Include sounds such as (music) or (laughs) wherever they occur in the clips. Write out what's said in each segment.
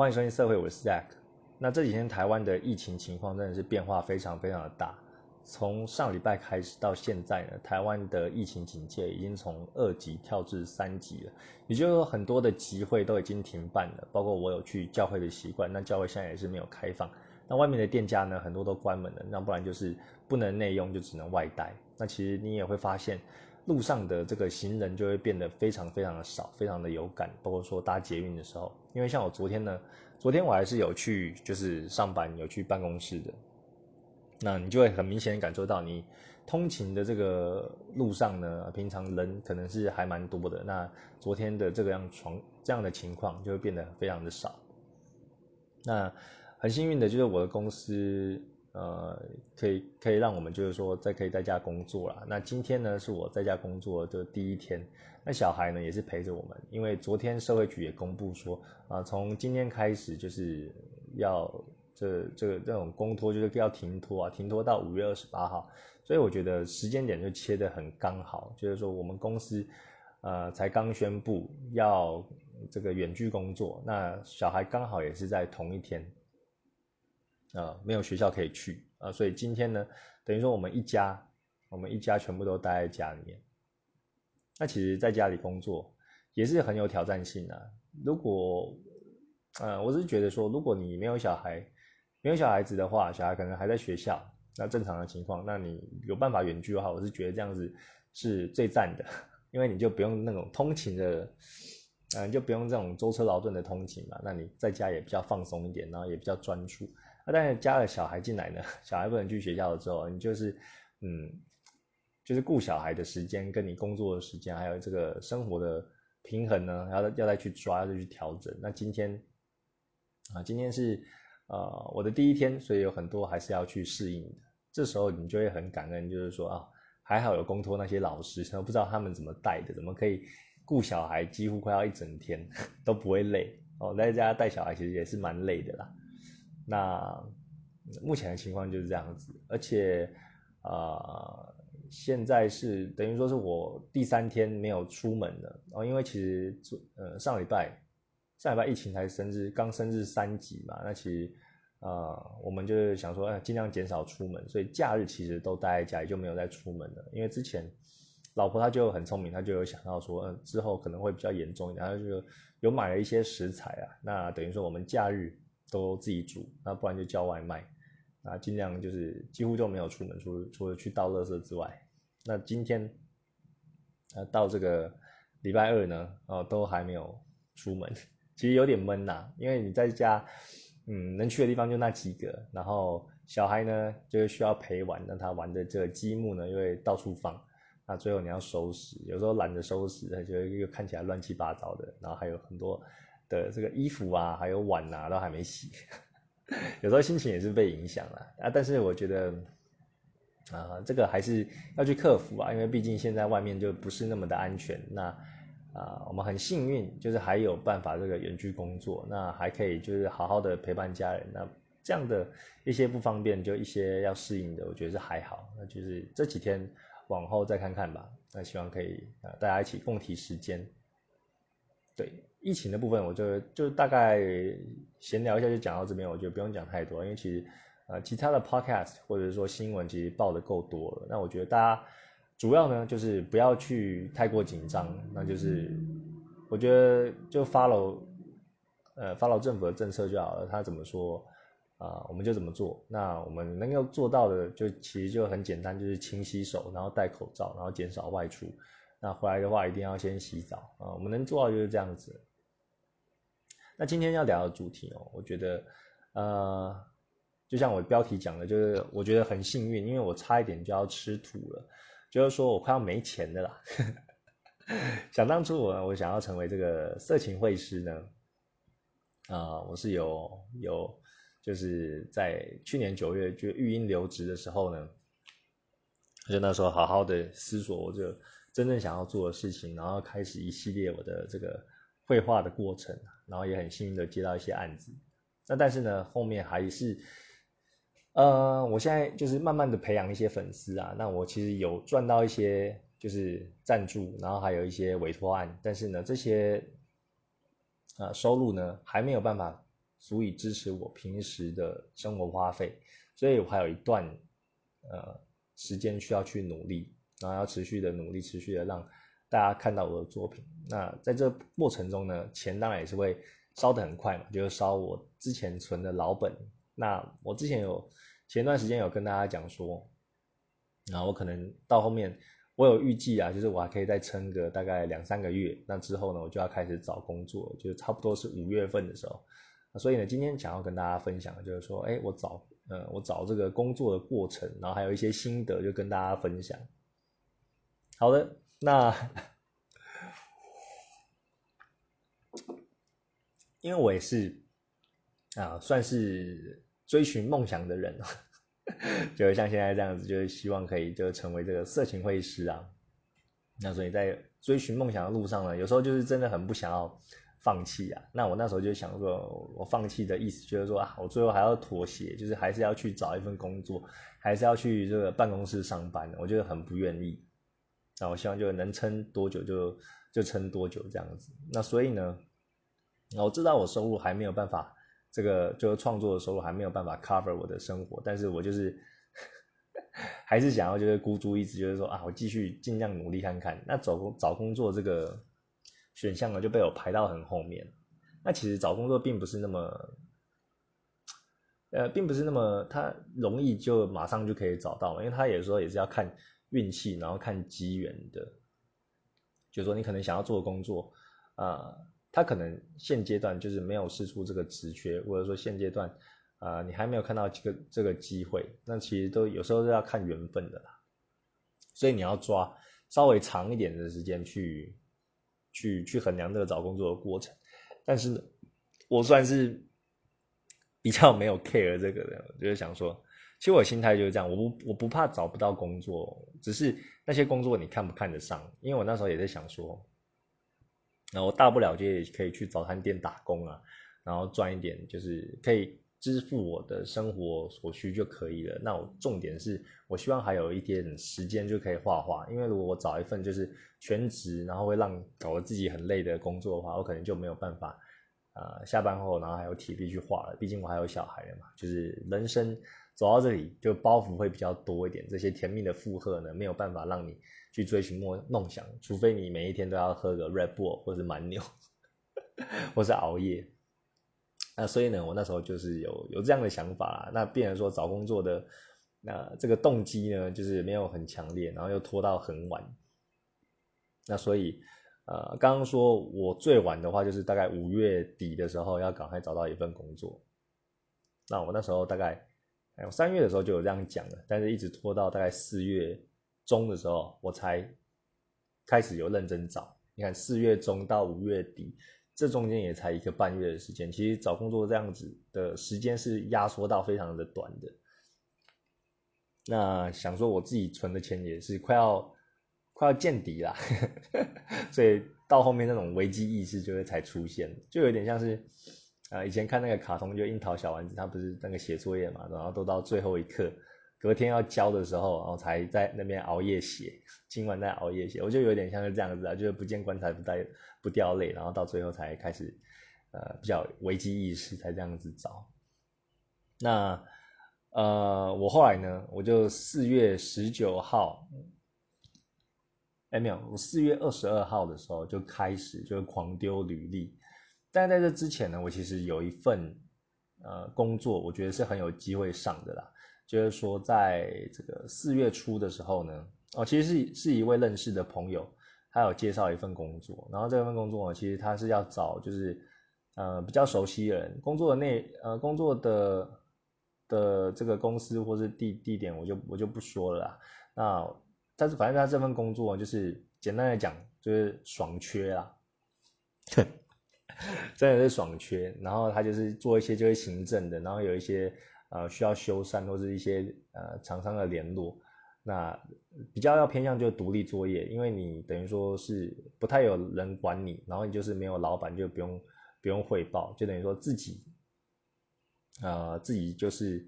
欢迎收听社会，我是 Zack。那这几天台湾的疫情情况真的是变化非常非常的大。从上礼拜开始到现在呢，台湾的疫情警戒已经从二级跳至三级了，也就是说很多的集会都已经停办了，包括我有去教会的习惯，那教会现在也是没有开放。那外面的店家呢，很多都关门了，那不然就是不能内用，就只能外带。那其实你也会发现。路上的这个行人就会变得非常非常的少，非常的有感。包括说搭捷运的时候，因为像我昨天呢，昨天我还是有去就是上班，有去办公室的。那你就会很明显感受到，你通勤的这个路上呢，平常人可能是还蛮多的。那昨天的这个样床这样的情况就会变得非常的少。那很幸运的就是我的公司。呃，可以可以让我们就是说在可以在家工作了。那今天呢是我在家工作的第一天，那小孩呢也是陪着我们，因为昨天社会局也公布说，啊，从今天开始就是要这这个这种公托就是要停托啊，停托到五月二十八号。所以我觉得时间点就切得很刚好，就是说我们公司呃才刚宣布要这个远距工作，那小孩刚好也是在同一天。啊，没有学校可以去啊，所以今天呢，等于说我们一家，我们一家全部都待在家里面。那其实在家里工作也是很有挑战性的。如果，呃，我是觉得说，如果你没有小孩，没有小孩子的话，小孩可能还在学校，那正常的情况，那你有办法远距的话，我是觉得这样子是最赞的，因为你就不用那种通勤的，嗯，就不用这种舟车劳顿的通勤嘛，那你在家也比较放松一点，然后也比较专注。但是加了小孩进来呢，小孩不能去学校了之后，你就是，嗯，就是顾小孩的时间，跟你工作的时间，还有这个生活的平衡呢，要要再去抓，再去调整。那今天，啊，今天是呃我的第一天，所以有很多还是要去适应的。这时候你就会很感恩，就是说啊，还好有公托那些老师，都不知道他们怎么带的，怎么可以顾小孩，几乎快要一整天 (laughs) 都不会累哦。在家带小孩其实也是蛮累的啦。那目前的情况就是这样子，而且，呃，现在是等于说是我第三天没有出门了哦，因为其实呃上礼拜上礼拜疫情才升至刚升至三级嘛，那其实呃我们就是想说，哎，尽量减少出门，所以假日其实都待在家里，就没有再出门了。因为之前老婆她就很聪明，她就有想到说，嗯，之后可能会比较严重一点，然后就有买了一些食材啊，那等于说我们假日。都自己煮，那不然就叫外卖，啊，尽量就是几乎就没有出门，除除了去倒垃圾之外，那今天，啊，到这个礼拜二呢，哦，都还没有出门，其实有点闷呐，因为你在家，嗯，能去的地方就那几个，然后小孩呢就是需要陪玩，那他玩的这个积木呢，因为到处放，那最后你要收拾，有时候懒得收拾，他就又看起来乱七八糟的，然后还有很多。的这个衣服啊，还有碗啊，都还没洗，(laughs) 有时候心情也是被影响了啊。但是我觉得，啊，这个还是要去克服啊，因为毕竟现在外面就不是那么的安全。那啊，我们很幸运，就是还有办法这个远距工作，那还可以就是好好的陪伴家人。那这样的一些不方便，就一些要适应的，我觉得是还好。那就是这几天往后再看看吧。那希望可以啊，大家一起共体时间。对疫情的部分，我就就大概闲聊一下，就讲到这边。我觉得不用讲太多，因为其实呃，其他的 podcast 或者说新闻其实报的够多了。那我觉得大家主要呢，就是不要去太过紧张。那就是我觉得就 follow 呃 follow 政府的政策就好了，他怎么说啊，我们就怎么做。那我们能够做到的，就其实就很简单，就是勤洗手，然后戴口罩，然后减少外出。那回来的话，一定要先洗澡啊！我们能做到就是这样子。那今天要聊的主题哦，我觉得，呃，就像我标题讲的，就是我觉得很幸运，因为我差一点就要吃土了，就是说我快要没钱的啦。(laughs) 想当初我我想要成为这个色情会师呢，啊，我是有有就是在去年九月就育婴留职的时候呢，就那时候好好的思索，我就。真正想要做的事情，然后开始一系列我的这个绘画的过程，然后也很幸运的接到一些案子。那但是呢，后面还是，呃，我现在就是慢慢的培养一些粉丝啊。那我其实有赚到一些就是赞助，然后还有一些委托案，但是呢，这些呃收入呢还没有办法足以支持我平时的生活花费，所以我还有一段呃时间需要去努力，然后要持续的努力，持续的让大家看到我的作品。那在这过程中呢，钱当然也是会烧得很快嘛，就是烧我之前存的老本。那我之前有前段时间有跟大家讲说，那我可能到后面。我有预计啊，就是我还可以再撑个大概两三个月，那之后呢，我就要开始找工作，就差不多是五月份的时候。所以呢，今天想要跟大家分享的就是说，哎，我找，呃，我找这个工作的过程，然后还有一些心得，就跟大家分享。好的，那因为我也是啊，算是追寻梦想的人。(laughs) 就像现在这样子，就是希望可以就成为这个色情会议师啊。那所以在追寻梦想的路上呢，有时候就是真的很不想要放弃啊。那我那时候就想说，我放弃的意思就是说啊，我最后还要妥协，就是还是要去找一份工作，还是要去这个办公室上班。我觉得很不愿意。那我希望就能撑多久就就撑多久这样子。那所以呢，我知道我收入还没有办法。这个就是创作的收入还没有办法 cover 我的生活，但是我就是 (laughs) 还是想要就是孤注一掷，就是说啊，我继续尽量努力看看。那找工找工作这个选项呢就被我排到很后面。那其实找工作并不是那么，呃，并不是那么它容易就马上就可以找到，因为它有时候也是要看运气，然后看机缘的。就是说你可能想要做的工作啊。他可能现阶段就是没有试出这个职缺，或者说现阶段，啊，你还没有看到这个这个机会，那其实都有时候是要看缘分的啦。所以你要抓稍微长一点的时间去去去衡量这个找工作的过程。但是，我算是比较没有 care 这个的，就是想说，其实我心态就是这样，我不我不怕找不到工作，只是那些工作你看不看得上？因为我那时候也在想说。那我大不了就也可以去早餐店打工啊，然后赚一点，就是可以支付我的生活所需就可以了。那我重点是我希望还有一点时间就可以画画，因为如果我找一份就是全职，然后会让搞得自己很累的工作的话，我可能就没有办法，呃，下班后然后还有体力去画了。毕竟我还有小孩嘛，就是人生走到这里就包袱会比较多一点，这些甜蜜的负荷呢没有办法让你。去追寻梦梦想，除非你每一天都要喝个 Red Bull 或者蛮牛，(laughs) 或是熬夜。那所以呢，我那时候就是有有这样的想法。那变成说找工作的那这个动机呢，就是没有很强烈，然后又拖到很晚。那所以呃，刚刚说我最晚的话，就是大概五月底的时候要赶快找到一份工作。那我那时候大概我三月的时候就有这样讲了，但是一直拖到大概四月。中的时候，我才开始有认真找。你看，四月中到五月底，这中间也才一个半月的时间。其实找工作这样子的时间是压缩到非常的短的。那想说我自己存的钱也是快要快要见底啦，(laughs) 所以到后面那种危机意识就会才出现，就有点像是啊，以前看那个卡通，就樱桃小丸子，他不是那个写作业嘛，然后都到最后一刻。隔天要交的时候，然后才在那边熬夜写，今晚在熬夜写，我就有点像是这样子啊，就是不见棺材不带不掉泪，然后到最后才开始，呃，比较危机意识才这样子找。那呃，我后来呢，我就四月十九号，哎没有，我四月二十二号的时候就开始就是狂丢履历，但在这之前呢，我其实有一份呃工作，我觉得是很有机会上的啦。就是说，在这个四月初的时候呢，哦，其实是是一位认识的朋友，他有介绍一份工作，然后这份工作呢，其实他是要找就是呃比较熟悉的人，工作的内呃工作的的这个公司或是地地点，我就我就不说了啦。那但是反正他这份工作就是简单来讲就是爽缺啦，哼 (laughs) 真的是爽缺。然后他就是做一些就是行政的，然后有一些。呃，需要修缮或者一些呃厂商的联络，那比较要偏向就独立作业，因为你等于说是不太有人管你，然后你就是没有老板就不用不用汇报，就等于说自己，呃自己就是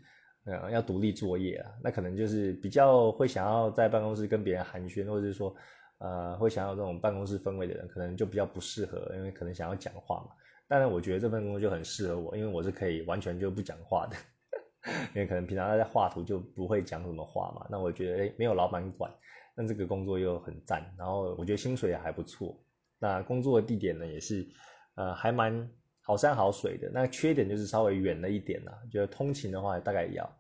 呃要独立作业啊，那可能就是比较会想要在办公室跟别人寒暄，或者是说呃会想要这种办公室氛围的人，可能就比较不适合，因为可能想要讲话嘛。当然，我觉得这份工作就很适合我，因为我是可以完全就不讲话的，(laughs) 因为可能平常在画图就不会讲什么话嘛。那我觉得，哎，没有老板管，那这个工作又很赞，然后我觉得薪水也还不错。那工作的地点呢，也是，呃，还蛮好山好水的。那缺点就是稍微远了一点啦，就通勤的话大概要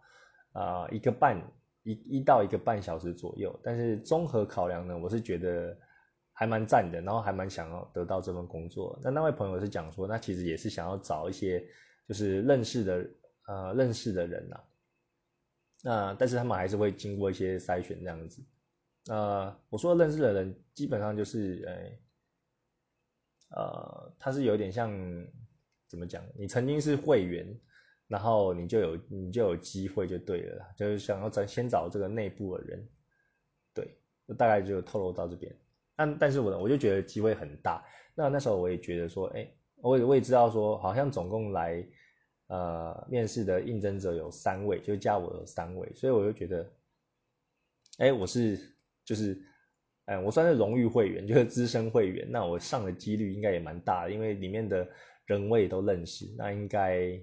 啊一个半一一到一个半小时左右。但是综合考量呢，我是觉得。还蛮赞的，然后还蛮想要得到这份工作。那那位朋友是讲说，那其实也是想要找一些就是认识的呃认识的人呐。那但是他们还是会经过一些筛选这样子。呃，我说认识的人基本上就是呃呃，他是有点像怎么讲？你曾经是会员，然后你就有你就有机会就对了，就是想要找先找这个内部的人。对，大概就透露到这边。但但是我我就觉得机会很大。那那时候我也觉得说，哎，我也我也知道说，好像总共来呃面试的应征者有三位，就加我有三位，所以我就觉得，哎，我是就是，哎，我算是荣誉会员，就是资深会员。那我上的几率应该也蛮大的，因为里面的人我也都认识，那应该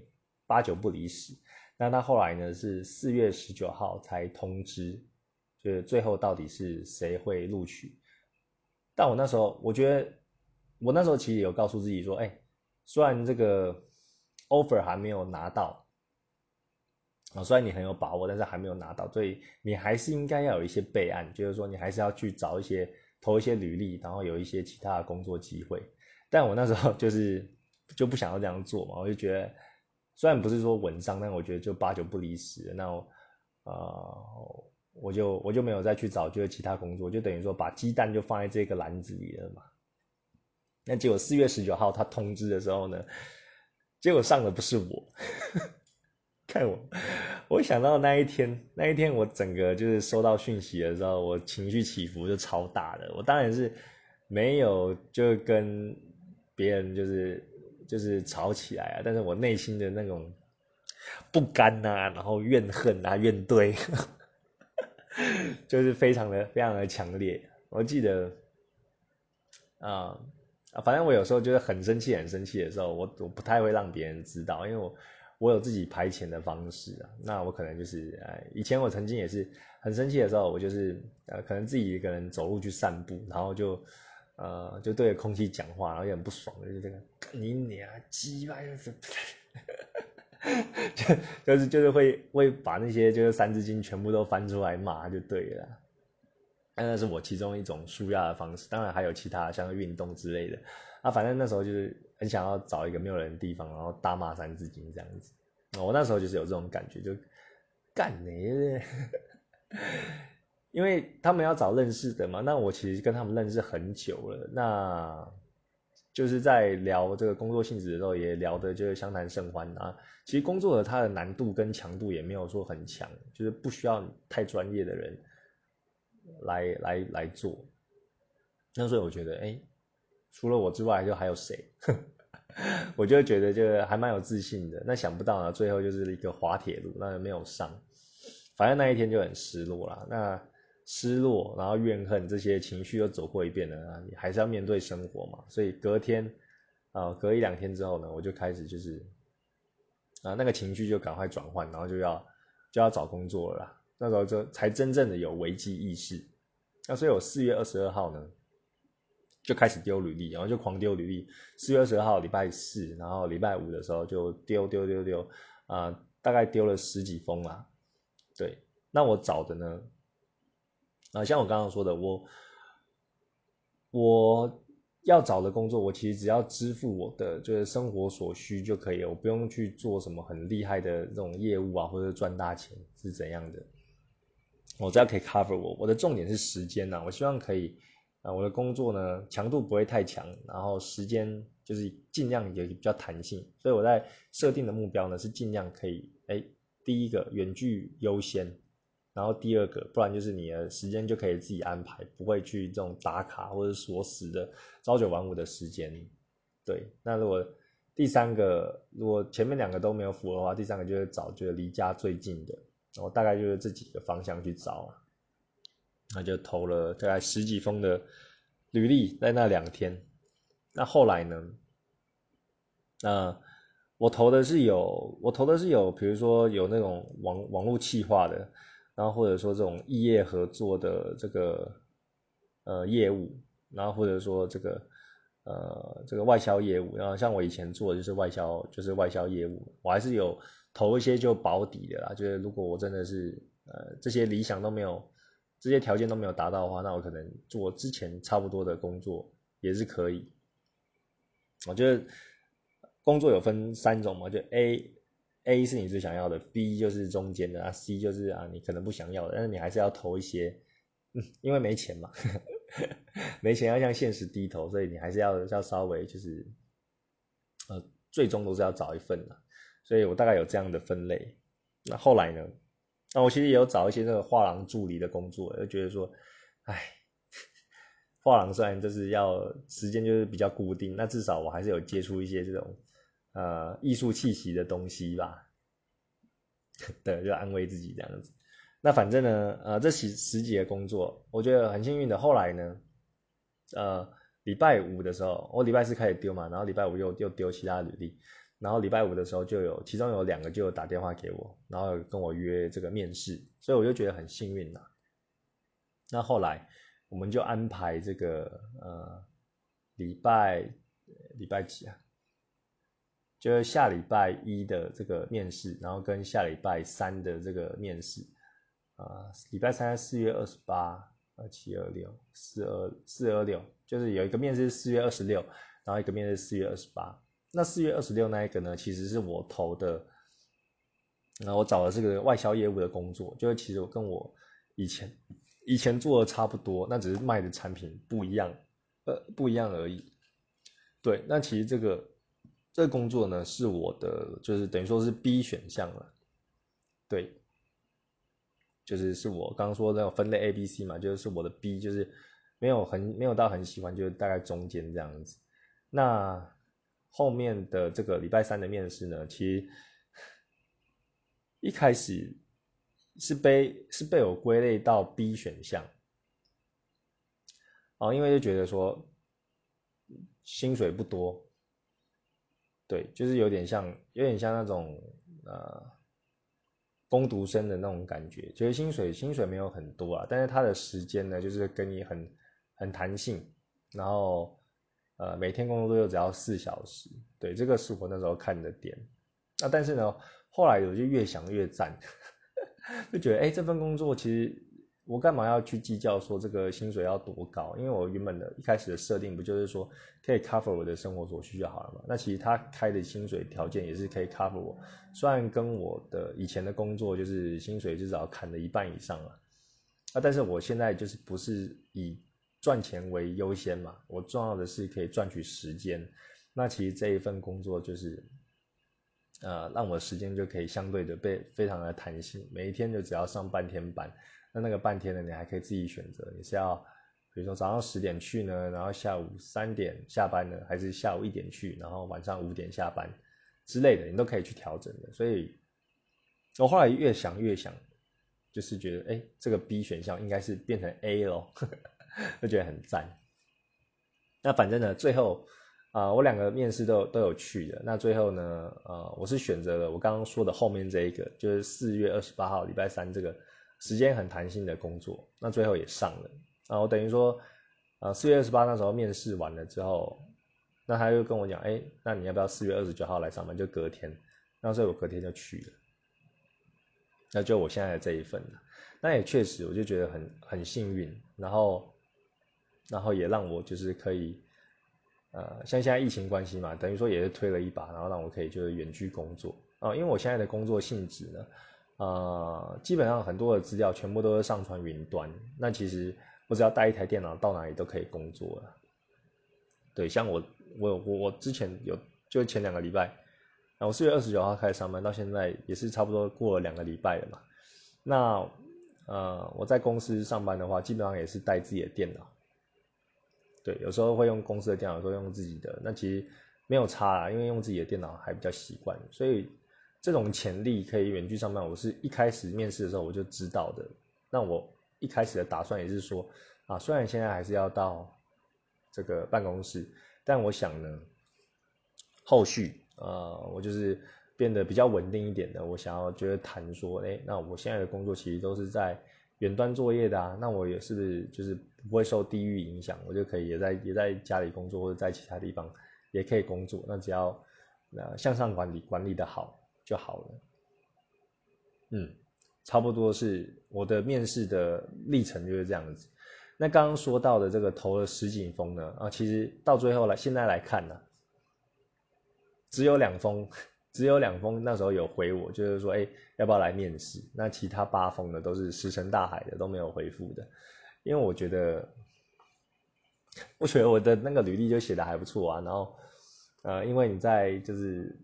八九不离十。那他后来呢是四月十九号才通知，就是最后到底是谁会录取。但我那时候，我觉得我那时候其实有告诉自己说，哎，虽然这个 offer 还没有拿到，啊，虽然你很有把握，但是还没有拿到，所以你还是应该要有一些备案，就是说你还是要去找一些投一些履历，然后有一些其他的工作机会。但我那时候就是就不想要这样做嘛，我就觉得虽然不是说稳上，但我觉得就八九不离十。那呃。我就我就没有再去找就是其他工作，就等于说把鸡蛋就放在这个篮子里了嘛。那结果四月十九号他通知的时候呢，结果上的不是我。(laughs) 看我，我想到那一天，那一天我整个就是收到讯息的时候，我情绪起伏就超大的。我当然是没有就跟别人就是就是吵起来啊，但是我内心的那种不甘呐，然后怨恨啊，怨怼。(laughs) 就是非常的非常的强烈。我记得，啊，反正我有时候就是很生气很生气的时候，我我不太会让别人知道，因为我我有自己排遣的方式啊。那我可能就是，哎，以前我曾经也是很生气的时候，我就是呃，可能自己一个人走路去散步，然后就呃就对着空气讲话，然后也很不爽，就是这个你娘鸡巴 (laughs) 又是。就就是就是会会把那些就是三字经全部都翻出来骂就对了，那是我其中一种舒压的方式。当然还有其他像运动之类的啊，反正那时候就是很想要找一个没有人的地方，然后大骂三字经这样子。我那时候就是有这种感觉，就干你，因为他们要找认识的嘛。那我其实跟他们认识很久了，那。就是在聊这个工作性质的时候，也聊的就是相谈甚欢啊。其实工作的它的难度跟强度也没有说很强，就是不需要太专业的人来来来做。那所以我觉得，哎，除了我之外，就还有谁？(laughs) 我就觉得就还蛮有自信的。那想不到呢，最后就是一个滑铁卢，那没有上。反正那一天就很失落了。那。失落，然后怨恨这些情绪都走过一遍了，你还是要面对生活嘛。所以隔天，啊，隔一两天之后呢，我就开始就是，啊，那个情绪就赶快转换，然后就要就要找工作了。那时候就才真正的有危机意识。那所以我四月二十二号呢，就开始丢履历，然后就狂丢履历。四月二十二号礼拜四，然后礼拜五的时候就丢丢丢丢，啊，大概丢了十几封啊。对，那我找的呢？啊，像我刚刚说的，我我要找的工作，我其实只要支付我的就是生活所需就可以了，我不用去做什么很厉害的这种业务啊，或者赚大钱是怎样的，我只要可以 cover 我。我的重点是时间呐，我希望可以啊，我的工作呢强度不会太强，然后时间就是尽量也比较弹性，所以我在设定的目标呢是尽量可以，哎，第一个远距优先。然后第二个，不然就是你的时间就可以自己安排，不会去这种打卡或者锁死的朝九晚五的时间。对，那如果第三个，如果前面两个都没有符合的话，第三个就是找就是离家最近的，然后大概就是这几个方向去找，那就投了大概十几封的履历在那两天。那后来呢？那我投的是有，我投的是有，比如说有那种网网络企划的，然后或者说这种异业合作的这个呃业务，然后或者说这个呃这个外销业务，然后像我以前做的就是外销，就是外销业务，我还是有投一些就保底的啦，就是如果我真的是呃这些理想都没有，这些条件都没有达到的话，那我可能做之前差不多的工作也是可以。我觉得。工作有分三种嘛，就 A A 是你最想要的，B 就是中间的啊，C 就是啊你可能不想要的，但是你还是要投一些，嗯，因为没钱嘛，(laughs) 没钱要向现实低头，所以你还是要要稍微就是，呃，最终都是要找一份的，所以我大概有这样的分类。那后来呢？那我其实也有找一些那个画廊助理的工作，就觉得说，哎，画廊虽然就是要时间就是比较固定，那至少我还是有接触一些这种。呃，艺术气息的东西吧，(laughs) 对，就安慰自己这样子。那反正呢，呃，这十十几个工作，我觉得很幸运的。后来呢，呃，礼拜五的时候，我礼拜四开始丢嘛，然后礼拜五又又丢其他履历，然后礼拜五的时候就有，其中有两个就有打电话给我，然后跟我约这个面试，所以我就觉得很幸运呐。那后来我们就安排这个呃礼拜礼拜几啊？就是下礼拜一的这个面试，然后跟下礼拜三的这个面试，啊，礼拜三四月二十八，二七二六四二四二六，就是有一个面试四月二十六，然后一个面试四月二十八。那四月二十六那一个呢，其实是我投的，然后我找的这个外销业务的工作，就是其实我跟我以前以前做的差不多，那只是卖的产品不一样，呃，不一样而已。对，那其实这个。这个工作呢是我的，就是等于说是 B 选项了，对，就是是我刚刚说那种分类 A、B、C 嘛，就是我的 B，就是没有很没有到很喜欢，就是大概中间这样子。那后面的这个礼拜三的面试呢，其实一开始是被是被我归类到 B 选项，哦，因为就觉得说薪水不多。对，就是有点像，有点像那种呃，工读生的那种感觉，觉得薪水薪水没有很多啊，但是他的时间呢，就是跟你很很弹性，然后呃，每天工作又只要四小时，对，这个是我那时候看的点。那但是呢，后来我就越想越赞，(laughs) 就觉得哎，这份工作其实。我干嘛要去计较说这个薪水要多高？因为我原本的一开始的设定不就是说可以 cover 我的生活所需就好了嘛？那其实他开的薪水条件也是可以 cover 我，虽然跟我的以前的工作就是薪水至少砍了一半以上了，啊，但是我现在就是不是以赚钱为优先嘛？我重要的是可以赚取时间。那其实这一份工作就是，呃，让我时间就可以相对的被非常的弹性，每一天就只要上半天班。那那个半天呢，你还可以自己选择，你是要，比如说早上十点去呢，然后下午三点下班呢，还是下午一点去，然后晚上五点下班之类的，你都可以去调整的。所以，我后来越想越想，就是觉得，哎，这个 B 选项应该是变成 A 咯，(laughs) 就觉得很赞。那反正呢，最后啊，我两个面试都都有去的。那最后呢，呃，我是选择了我刚刚说的后面这一个，就是四月二十八号礼拜三这个。时间很弹性的工作，那最后也上了啊！我等于说，呃，四月二十八那时候面试完了之后，那他又跟我讲，哎，那你要不要四月二十九号来上班？就隔天，那所以我隔天就去了。那就我现在的这一份，那也确实，我就觉得很很幸运，然后，然后也让我就是可以，呃，像现在疫情关系嘛，等于说也是推了一把，然后让我可以就是远距工作啊，因为我现在的工作性质呢。呃，基本上很多的资料全部都是上传云端，那其实我只要带一台电脑到哪里都可以工作了。对，像我我我我之前有就前两个礼拜，那我四月二十九号开始上班，到现在也是差不多过了两个礼拜了嘛。那呃我在公司上班的话，基本上也是带自己的电脑。对，有时候会用公司的电脑，有时候用自己的，那其实没有差啦，因为用自己的电脑还比较习惯，所以。这种潜力可以远距上班，我是一开始面试的时候我就知道的。那我一开始的打算也是说，啊，虽然现在还是要到这个办公室，但我想呢，后续呃，我就是变得比较稳定一点的。我想要觉得谈说，哎，那我现在的工作其实都是在远端作业的啊，那我也是不是就是不会受地域影响，我就可以也在也在家里工作或者在其他地方也可以工作。那只要呃向上管理管理的好就好了。嗯，差不多是我的面试的历程就是这样子。那刚刚说到的这个投了十几封呢，啊，其实到最后来现在来看呢，只有两封，(laughs) 只有两封那时候有回我，就是说，哎，要不要来面试？那其他八封呢，都是石沉大海的，都没有回复的。因为我觉得，我觉得我的那个履历就写的还不错啊。然后，呃，因为你在就是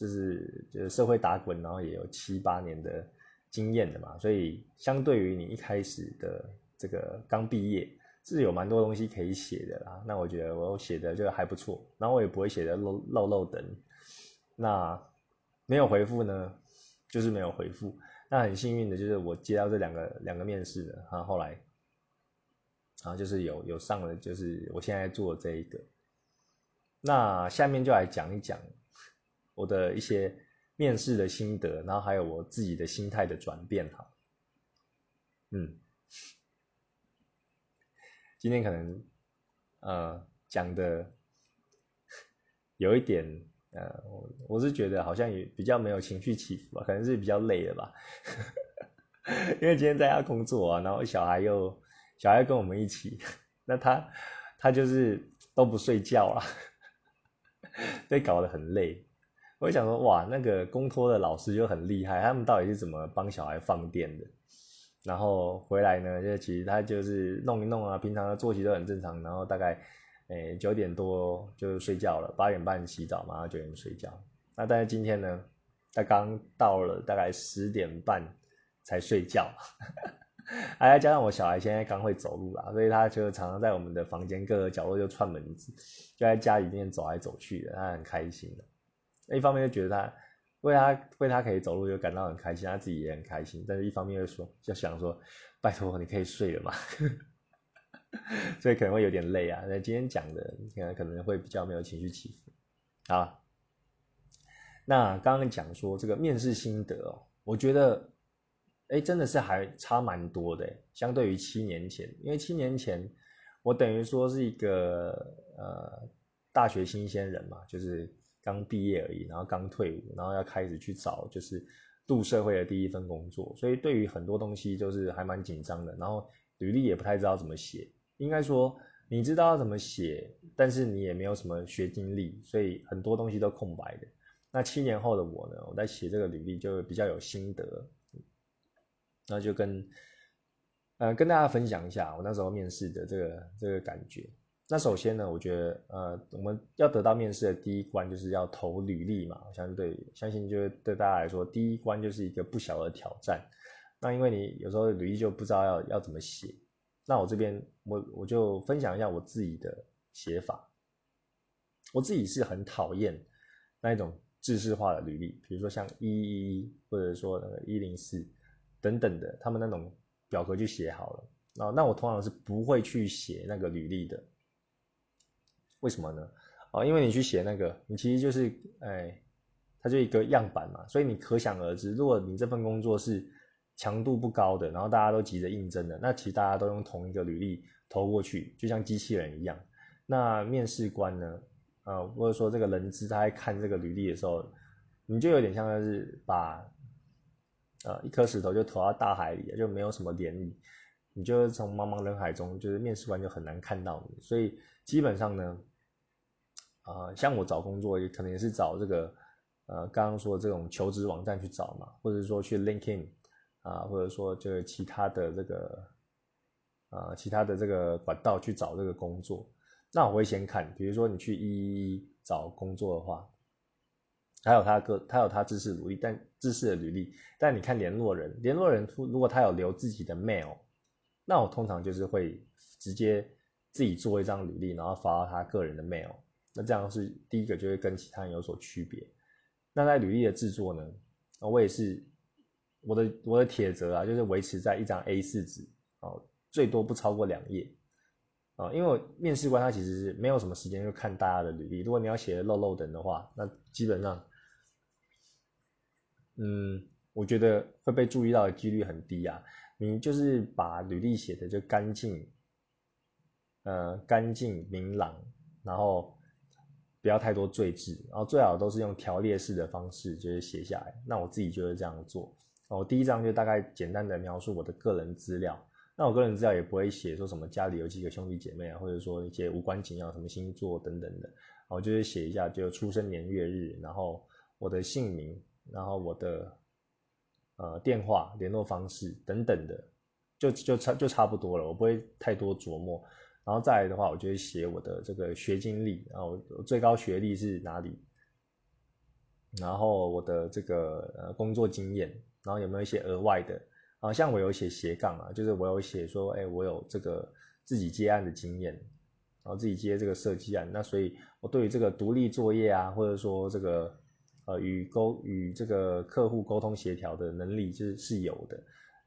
就是就是社会打滚，然后也有七八年的经验的嘛，所以相对于你一开始的。这个刚毕业是有蛮多东西可以写的啦，那我觉得我写的就还不错，然后我也不会写的漏漏漏等，那没有回复呢，就是没有回复。那很幸运的就是我接到这两个两个面试的，然后后来，然后就是有有上了，就是我现在做这一个。那下面就来讲一讲我的一些面试的心得，然后还有我自己的心态的转变哈，嗯。今天可能，呃，讲的有一点，呃，我我是觉得好像也比较没有情绪起伏吧，可能是比较累了吧，(laughs) 因为今天在家工作啊，然后小孩又小孩跟我们一起，那他他就是都不睡觉啊，(laughs) 被搞得很累。我就想说，哇，那个公托的老师就很厉害，他们到底是怎么帮小孩放电的？然后回来呢，就其实他就是弄一弄啊，平常的作息都很正常。然后大概，诶九点多就睡觉了，八点半洗澡嘛，然后九点睡觉。那但是今天呢，他刚到了大概十点半才睡觉，(laughs) 还加上我小孩现在刚会走路啦，所以他就常常在我们的房间各个角落就串门子，就在家里面走来走去的，他很开心的。一方面就觉得他。为他为他可以走路就感到很开心，他自己也很开心。但是一方面又说，就想说，拜托你可以睡了嘛，(laughs) 所以可能会有点累啊。那今天讲的可能可能会比较没有情绪起伏。好，那刚刚讲说这个面试心得哦，我觉得，哎，真的是还差蛮多的，相对于七年前，因为七年前我等于说是一个呃大学新鲜人嘛，就是。刚毕业而已，然后刚退伍，然后要开始去找就是入社会的第一份工作，所以对于很多东西就是还蛮紧张的，然后履历也不太知道怎么写。应该说你知道怎么写，但是你也没有什么学经历，所以很多东西都空白的。那七年后的我呢，我在写这个履历就比较有心得，那就跟呃跟大家分享一下我那时候面试的这个这个感觉。那首先呢，我觉得，呃，我们要得到面试的第一关就是要投履历嘛。相对相信，就是对大家来说，第一关就是一个不小的挑战。那因为你有时候履历就不知道要要怎么写，那我这边我我就分享一下我自己的写法。我自己是很讨厌那一种制式化的履历，比如说像一一一或者说那个一零四等等的，他们那种表格就写好了啊。那我通常是不会去写那个履历的。为什么呢？啊，因为你去写那个，你其实就是，哎，它就一个样板嘛，所以你可想而知，如果你这份工作是强度不高的，然后大家都急着应征的，那其实大家都用同一个履历投过去，就像机器人一样。那面试官呢，啊，或者说这个人资他在看这个履历的时候，你就有点像是把，呃，一颗石头就投到大海里，就没有什么涟漪，你就从茫茫人海中，就是面试官就很难看到你，所以基本上呢。啊，像我找工作也可能也是找这个，呃，刚刚说的这种求职网站去找嘛，或者说去 LinkedIn 啊，或者说就是其他的这个，啊，其他的这个管道去找这个工作。那我会先看，比如说你去一一一找工作的话，他有他个他有他知识履历，但知识的履历，但你看联络人，联络人如果他有留自己的 mail，那我通常就是会直接自己做一张履历，然后发到他个人的 mail。那这样是第一个，就会跟其他人有所区别。那在履历的制作呢，我也是我的我的铁则啊，就是维持在一张 A 四纸哦，最多不超过两页啊，因为面试官他其实是没有什么时间去看大家的履历。如果你要写的漏漏等的话，那基本上，嗯，我觉得会被注意到的几率很低啊。你就是把履历写的就干净，呃，干净明朗，然后不要太多赘字，然后最好都是用条列式的方式就是写下来。那我自己就是这样做。我第一章就大概简单的描述我的个人资料。那我个人资料也不会写说什么家里有几个兄弟姐妹啊，或者说一些无关紧要什么星座等等的，我就是写一下就出生年月日，然后我的姓名，然后我的呃电话联络方式等等的，就就差就差不多了，我不会太多琢磨。然后再来的话，我就会写我的这个学经历，然后最高学历是哪里，然后我的这个呃工作经验，然后有没有一些额外的。啊，像我有写斜杠啊，就是我有写说，哎，我有这个自己接案的经验，然后自己接这个设计案，那所以我对于这个独立作业啊，或者说这个呃与沟与这个客户沟通协调的能力就是是有的，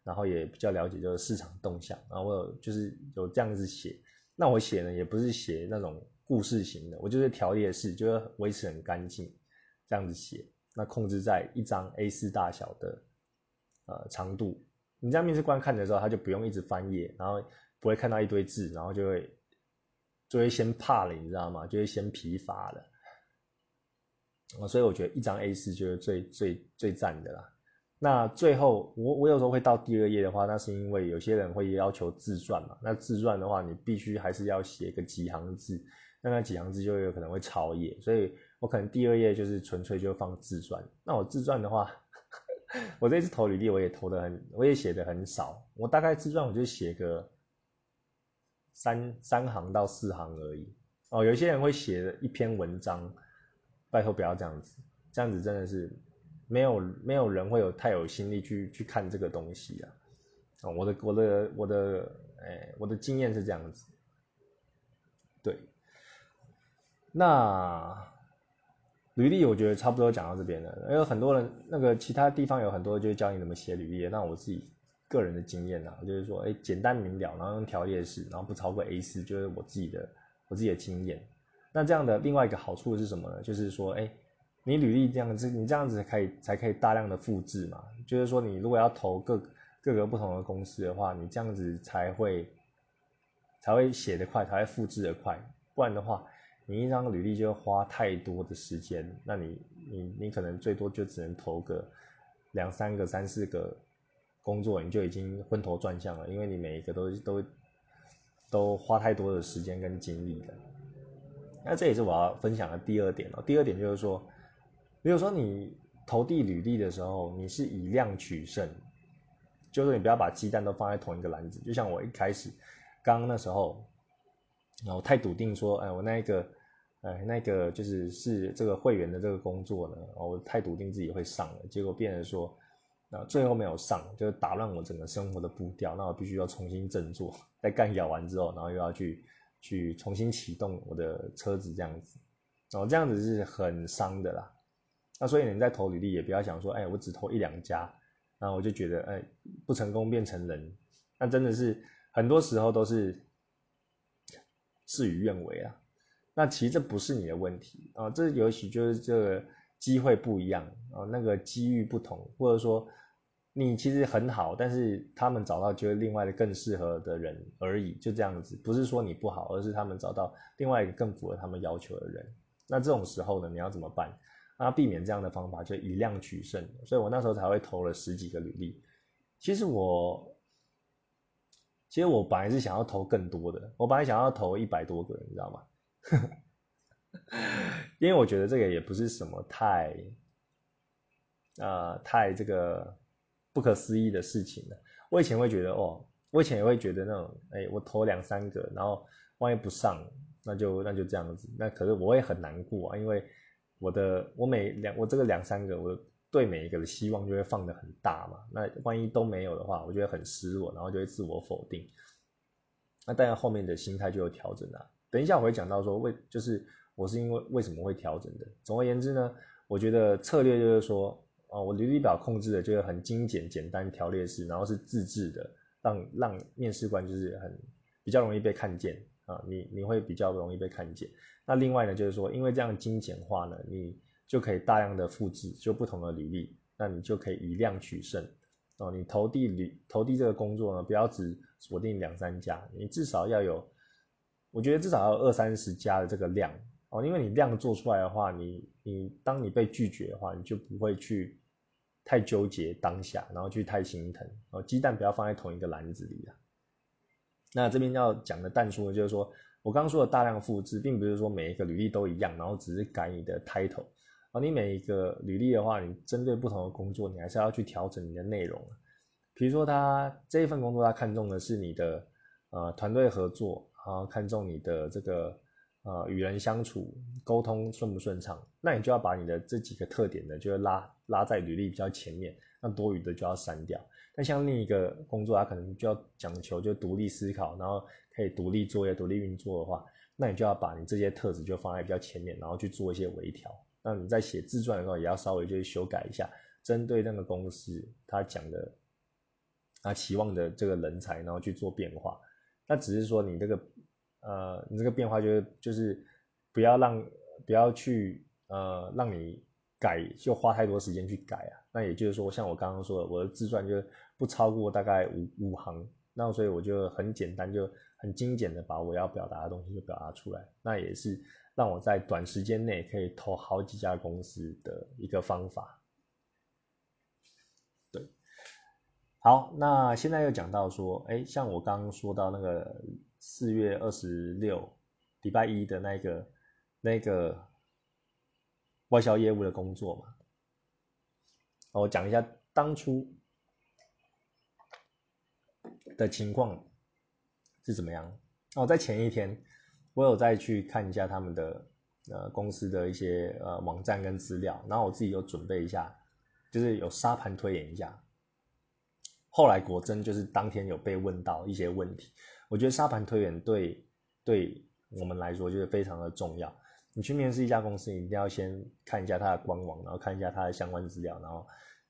然后也比较了解就是市场动向，然后我有就是有这样子写，那我写呢也不是写那种故事型的，我就是条列式，就是维持很干净这样子写，那控制在一张 A4 大小的呃长度。你在面试官看的时候，他就不用一直翻页，然后不会看到一堆字，然后就会就会先怕了，你知道吗？就会先疲乏了。所以我觉得一张 A 四就是最最最赞的啦。那最后我我有时候会到第二页的话，那是因为有些人会要求自传嘛。那自传的话，你必须还是要写个几行字，那那几行字就有可能会超页，所以我可能第二页就是纯粹就放自传。那我自传的话。(laughs) 我这次投履历，我也投的很，我也写的很少。我大概自传我就写个三三行到四行而已。哦，有些人会写一篇文章，拜托不要这样子，这样子真的是没有没有人会有太有心力去去看这个东西啊。啊，我的我的我的，哎，我的经验是这样子。对，那。履历我觉得差不多讲到这边了，因为很多人那个其他地方有很多就是教你怎么写履历，那我自己个人的经验呢，就是说，哎，简单明了，然后用条列式，然后不超过 A4，就是我自己的我自己的经验。那这样的另外一个好处是什么呢？就是说，哎，你履历这样子，你这样子可以才可以大量的复制嘛。就是说，你如果要投各各个不同的公司的话，你这样子才会才会写得快，才会复制得快，不然的话。你一张履历就花太多的时间，那你你你可能最多就只能投个两三个、三四个工作，你就已经昏头转向了，因为你每一个都都都花太多的时间跟精力了。那这也是我要分享的第二点哦。第二点就是说，比如说你投递履历的时候，你是以量取胜，就是你不要把鸡蛋都放在同一个篮子。就像我一开始刚刚那时候。然后太笃定说，哎，我那一个，哎，那个就是是这个会员的这个工作呢，我太笃定自己会上了，结果变成说，那最后没有上，就打乱我整个生活的步调，那我必须要重新振作，(laughs) 在干咬完之后，然后又要去去重新启动我的车子这样子，然后这样子是很伤的啦。那所以你在投履历也不要想说，哎，我只投一两家，然后我就觉得，哎，不成功变成人，那真的是很多时候都是。事与愿违啊，那其实这不是你的问题啊，这尤其就是这个机会不一样啊，那个机遇不同，或者说你其实很好，但是他们找到就是另外的更适合的人而已，就这样子，不是说你不好，而是他们找到另外一个更符合他们要求的人。那这种时候呢，你要怎么办？那避免这样的方法就以量取胜，所以我那时候才会投了十几个履历。其实我。其实我本来是想要投更多的，我本来想要投一百多个，你知道吗？(laughs) 因为我觉得这个也不是什么太，呃，太这个不可思议的事情了。我以前会觉得，哦，我以前也会觉得那种，哎，我投两三个，然后万一不上，那就那就这样子。那可是我也很难过啊，因为我的我每两我这个两三个我。对每一个的希望就会放得很大嘛，那万一都没有的话，我就会很失落，然后就会自我否定。那当然后面的心态就有调整了。等一下我会讲到说为就是我是因为为什么会调整的。总而言之呢，我觉得策略就是说，哦，我履历表控制的就是很精简、简单、条列式，然后是自制的，让让面试官就是很比较容易被看见，啊，你你会比较容易被看见。那另外呢，就是说，因为这样精简化呢，你就可以大量的复制就不同的履历，那你就可以以量取胜哦。你投递履投递这个工作呢，不要只锁定两三家，你至少要有，我觉得至少要二三十家的这个量哦，因为你量做出来的话，你你当你被拒绝的话，你就不会去太纠结当下，然后去太心疼哦。鸡蛋不要放在同一个篮子里啊。那这边要讲的淡出呢，就是说。我刚刚说的大量复制，并不是说每一个履历都一样，然后只是改你的 title 啊。你每一个履历的话，你针对不同的工作，你还是要去调整你的内容比如说，他这一份工作，他看重的是你的呃团队合作，然后看重你的这个呃与人相处、沟通顺不顺畅，那你就要把你的这几个特点呢，就要拉拉在履历比较前面，那多余的就要删掉。但像另一个工作，他可能就要讲求就独立思考，然后。可以独立作业、独立运作的话，那你就要把你这些特质就放在比较前面，然后去做一些微调。那你在写自传的时候，也要稍微就是修改一下，针对那个公司他讲的、他期望的这个人才，然后去做变化。那只是说你这个呃，你这个变化就是就是不要让不要去呃让你改就花太多时间去改啊。那也就是说，像我刚刚说的，我的自传就不超过大概五五行，那所以我就很简单就。很精简的把我要表达的东西就表达出来，那也是让我在短时间内可以投好几家公司的一个方法。对，好，那现在又讲到说，哎，像我刚刚说到那个四月二十六礼拜一的那个那个外销业务的工作嘛，我讲一下当初的情况。是怎么样？哦，在前一天，我有再去看一下他们的呃公司的一些呃网站跟资料，然后我自己有准备一下，就是有沙盘推演一下。后来果真就是当天有被问到一些问题，我觉得沙盘推演对对我们来说就是非常的重要。你去面试一家公司，你一定要先看一下它的官网，然后看一下它的相关资料，然后。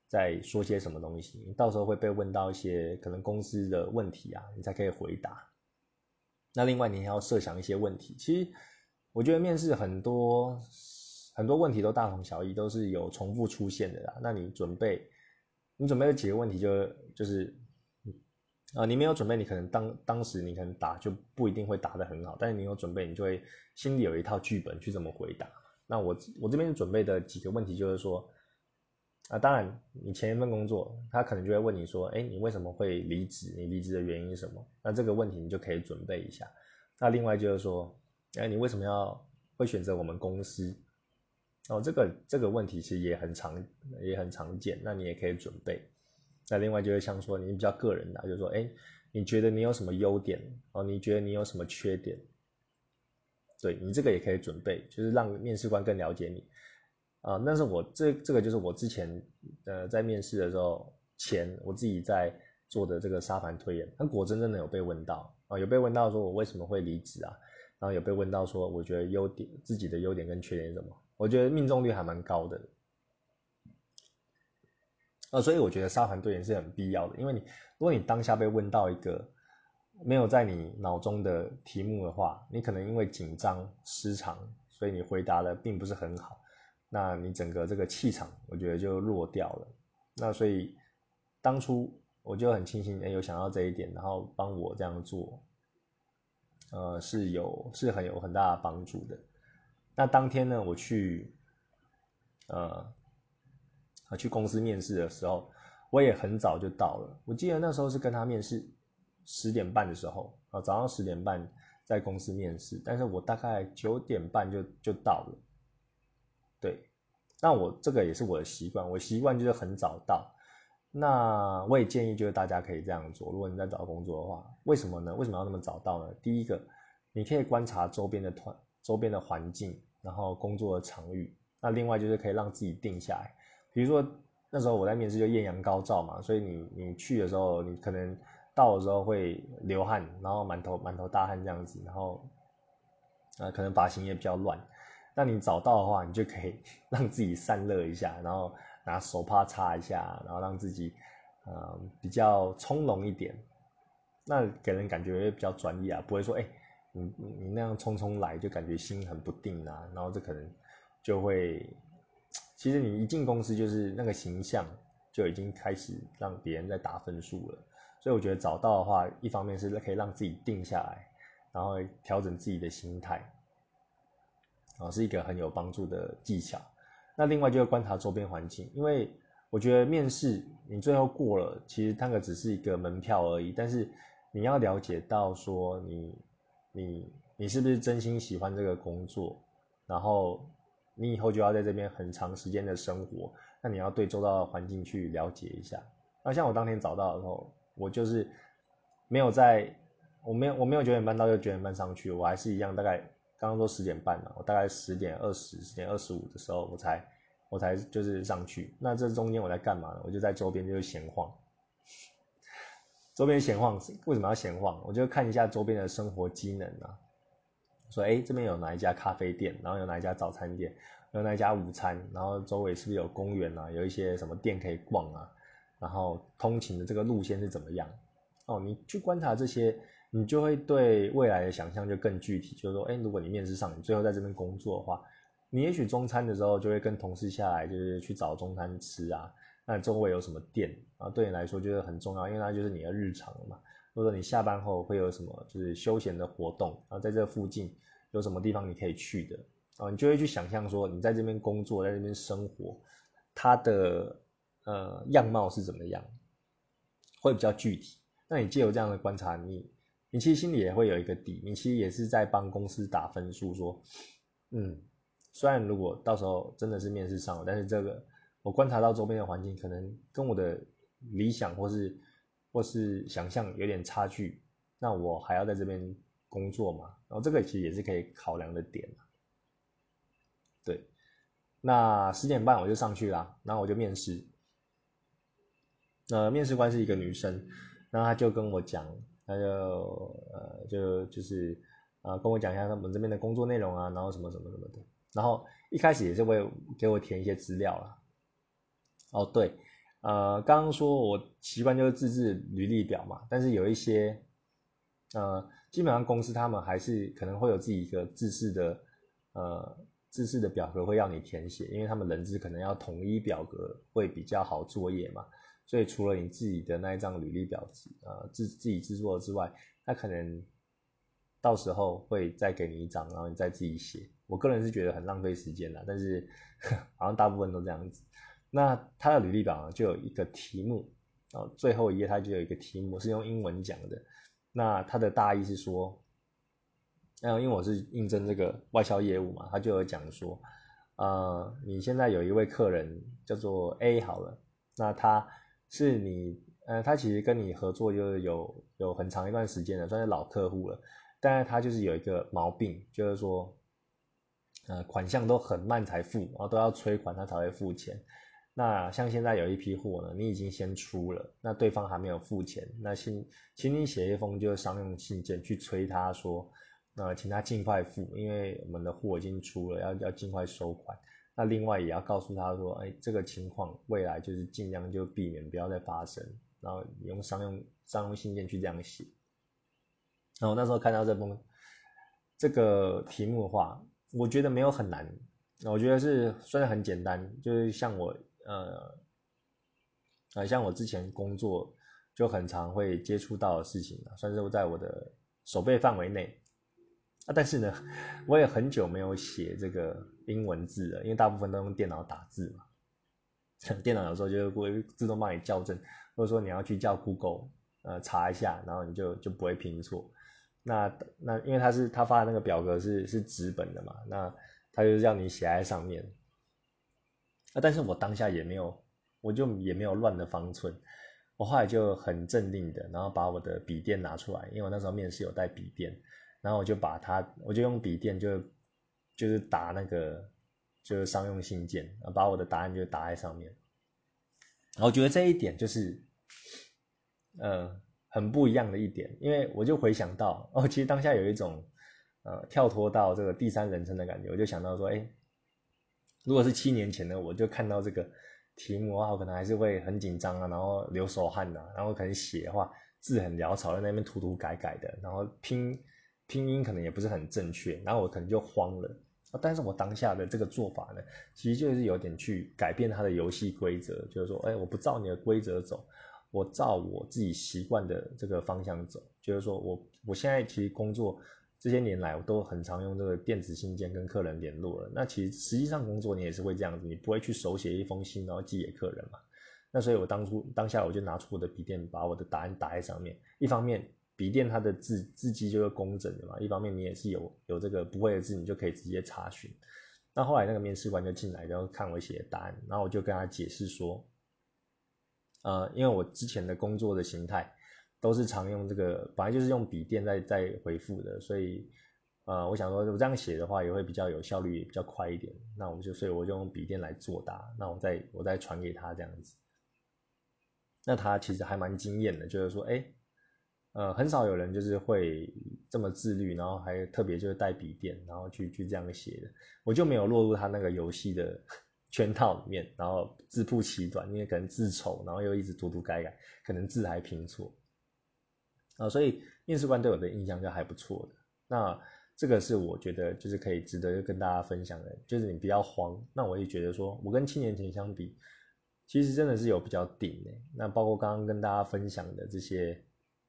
在说些什么东西，你到时候会被问到一些可能公司的问题啊，你才可以回答。那另外你还要设想一些问题，其实我觉得面试很多很多问题都大同小异，都是有重复出现的啦。那你准备，你准备了几个问题就就是，啊，你没有准备，你可能当当时你可能答就不一定会答得很好，但是你有准备，你就会心里有一套剧本去怎么回答。那我我这边准备的几个问题就是说。啊，当然，你前一份工作，他可能就会问你说，哎，你为什么会离职？你离职的原因是什么？那这个问题你就可以准备一下。那另外就是说，哎，你为什么要会选择我们公司？哦，这个这个问题其实也很常也很常见，那你也可以准备。那另外就是像说你比较个人的，就是说，哎，你觉得你有什么优点？哦，你觉得你有什么缺点？对你这个也可以准备，就是让面试官更了解你。啊，那是我这这个就是我之前呃在面试的时候前我自己在做的这个沙盘推演，那果真真的有被问到啊，有被问到说我为什么会离职啊，然后有被问到说我觉得优点自己的优点跟缺点是什么，我觉得命中率还蛮高的，啊，所以我觉得沙盘推演是很必要的，因为你如果你当下被问到一个没有在你脑中的题目的话，你可能因为紧张失常，所以你回答的并不是很好。那你整个这个气场，我觉得就弱掉了。那所以当初我就很庆幸，哎，有想到这一点，然后帮我这样做，呃，是有是很有很大的帮助的。那当天呢，我去，呃啊，去公司面试的时候，我也很早就到了。我记得那时候是跟他面试十点半的时候，啊，早上十点半在公司面试，但是我大概九点半就就到了。对，那我这个也是我的习惯，我习惯就是很早到。那我也建议就是大家可以这样做。如果你在找工作的话，为什么呢？为什么要那么早到呢？第一个，你可以观察周边的团、周边的环境，然后工作的场域。那另外就是可以让自己定下来。比如说那时候我在面试就艳阳高照嘛，所以你你去的时候，你可能到的时候会流汗，然后满头满头大汗这样子，然后呃可能发型也比较乱。那你找到的话，你就可以 (laughs) 让自己散热一下，然后拿手帕擦一下，然后让自己呃比较从容一点。那给人感觉比较专业啊，不会说哎你你那样匆匆来，就感觉心很不定啊，然后这可能就会，其实你一进公司就是那个形象就已经开始让别人在打分数了，所以我觉得找到的话，一方面是可以让自己定下来，然后调整自己的心态，啊，是一个很有帮助的技巧。那另外就是观察周边环境，因为我觉得面试你最后过了，其实那个只是一个门票而已，但是你要了解到说你。你你是不是真心喜欢这个工作？然后你以后就要在这边很长时间的生活，那你要对周遭的环境去了解一下。那像我当天找到的时候，我就是没有在，我没有我没有九点半到就九点半上去，我还是一样，大概刚刚说十点半嘛，我大概十点二十、十点二十五的时候我才我才就是上去。那这中间我在干嘛呢？我就在周边就是闲晃。周边闲晃，为什么要闲晃？我就看一下周边的生活机能啊，说哎，这边有哪一家咖啡店，然后有哪一家早餐店，有哪一家午餐，然后周围是不是有公园啊，有一些什么店可以逛啊，然后通勤的这个路线是怎么样？哦，你去观察这些，你就会对未来的想象就更具体。就是说，哎，如果你面试上，你最后在这边工作的话，你也许中餐的时候就会跟同事下来，就是去找中餐吃啊。那周围有什么店啊？对你来说就是很重要，因为它就是你的日常嘛。或者你下班后会有什么就是休闲的活动然后？在这附近有什么地方你可以去的啊？你就会去想象说你在这边工作，在这边生活，它的呃样貌是怎么样，会比较具体。那你借由这样的观察，你你其实心里也会有一个底，你其实也是在帮公司打分数，说嗯，虽然如果到时候真的是面试上了，但是这个。我观察到周边的环境可能跟我的理想或是或是想象有点差距，那我还要在这边工作嘛？然后这个其实也是可以考量的点对，那十点半我就上去啦，然后我就面试。呃，面试官是一个女生，然后她就跟我讲，她就呃就就是呃跟我讲一下他们这边的工作内容啊，然后什么什么什么的。然后一开始也是会给我填一些资料啦。哦对，呃，刚刚说我习惯就是自制履历表嘛，但是有一些，呃，基本上公司他们还是可能会有自己一个自式的，呃，自式的表格会要你填写，因为他们人资可能要统一表格会比较好作业嘛，所以除了你自己的那一张履历表呃，自自己制作之外，那可能到时候会再给你一张，然后你再自己写。我个人是觉得很浪费时间的，但是 (laughs) 好像大部分都这样子。那他的履历表就有一个题目，然后最后一页他就有一个题目是用英文讲的。那他的大意是说，那因为我是应征这个外销业务嘛，他就有讲说，呃，你现在有一位客人叫做 A 好了，那他是你，呃，他其实跟你合作就是有有很长一段时间了，算是老客户了，但是他就是有一个毛病，就是说，呃，款项都很慢才付，然后都要催款他才会付钱。那像现在有一批货呢，你已经先出了，那对方还没有付钱，那请请你写一封就是商用信件去催他说，那请他尽快付，因为我们的货已经出了，要要尽快收款。那另外也要告诉他说，哎，这个情况未来就是尽量就避免不要再发生，然后用商用商用信件去这样写。然后那时候看到这封这个题目的话，我觉得没有很难，我觉得是算是很简单，就是像我。呃，啊，像我之前工作就很常会接触到的事情算是在我的手背范围内啊。但是呢，我也很久没有写这个英文字了，因为大部分都用电脑打字嘛。(laughs) 电脑有时候就会自动帮你校正，或者说你要去叫 Google 呃查一下，然后你就就不会拼错。那那因为他是他发的那个表格是是纸本的嘛，那他就是要你写在上面。啊！但是我当下也没有，我就也没有乱的方寸，我后来就很镇定的，然后把我的笔电拿出来，因为我那时候面试有带笔电，然后我就把它，我就用笔电就就是打那个就是商用信件，把我的答案就打在上面。我觉得这一点就是，呃，很不一样的一点，因为我就回想到，哦，其实当下有一种呃跳脱到这个第三人称的感觉，我就想到说，哎。如果是七年前的，我就看到这个题目的话，我可能还是会很紧张啊，然后流手汗呐，然后可能写的话字很潦草，在那边涂涂改改的，然后拼拼音可能也不是很正确，然后我可能就慌了。但是我当下的这个做法呢，其实就是有点去改变它的游戏规则，就是说，哎，我不照你的规则走，我照我自己习惯的这个方向走。就是说我我现在其实工作这些年来，我都很常用这个电子信件跟客人联络了。那其实实际上工作你也是会这样子，你不会去手写一封信然后寄给客人嘛？那所以我当初当下我就拿出我的笔电，把我的答案打在上面，一方面。笔电它的字字迹就是工整的嘛，一方面你也是有有这个不会的字，你就可以直接查询。那后来那个面试官就进来，然后看我写的答案，然后我就跟他解释说，呃，因为我之前的工作的形态都是常用这个，本来就是用笔电在在回复的，所以呃，我想说我这样写的话也会比较有效率，也比较快一点。那我们就所以我就用笔电来作答，那我再我再传给他这样子。那他其实还蛮惊艳的，就是说，哎。呃，很少有人就是会这么自律，然后还特别就是带笔电，然后去去这样写的。我就没有落入他那个游戏的 (laughs) 圈套里面，然后字不其短，因为可能字丑，然后又一直涂涂改改，可能字还拼错。啊，所以面试官对我的印象就还不错的。那这个是我觉得就是可以值得跟大家分享的，就是你不要慌。那我也觉得说，我跟七年前相比，其实真的是有比较顶的。那包括刚刚跟大家分享的这些。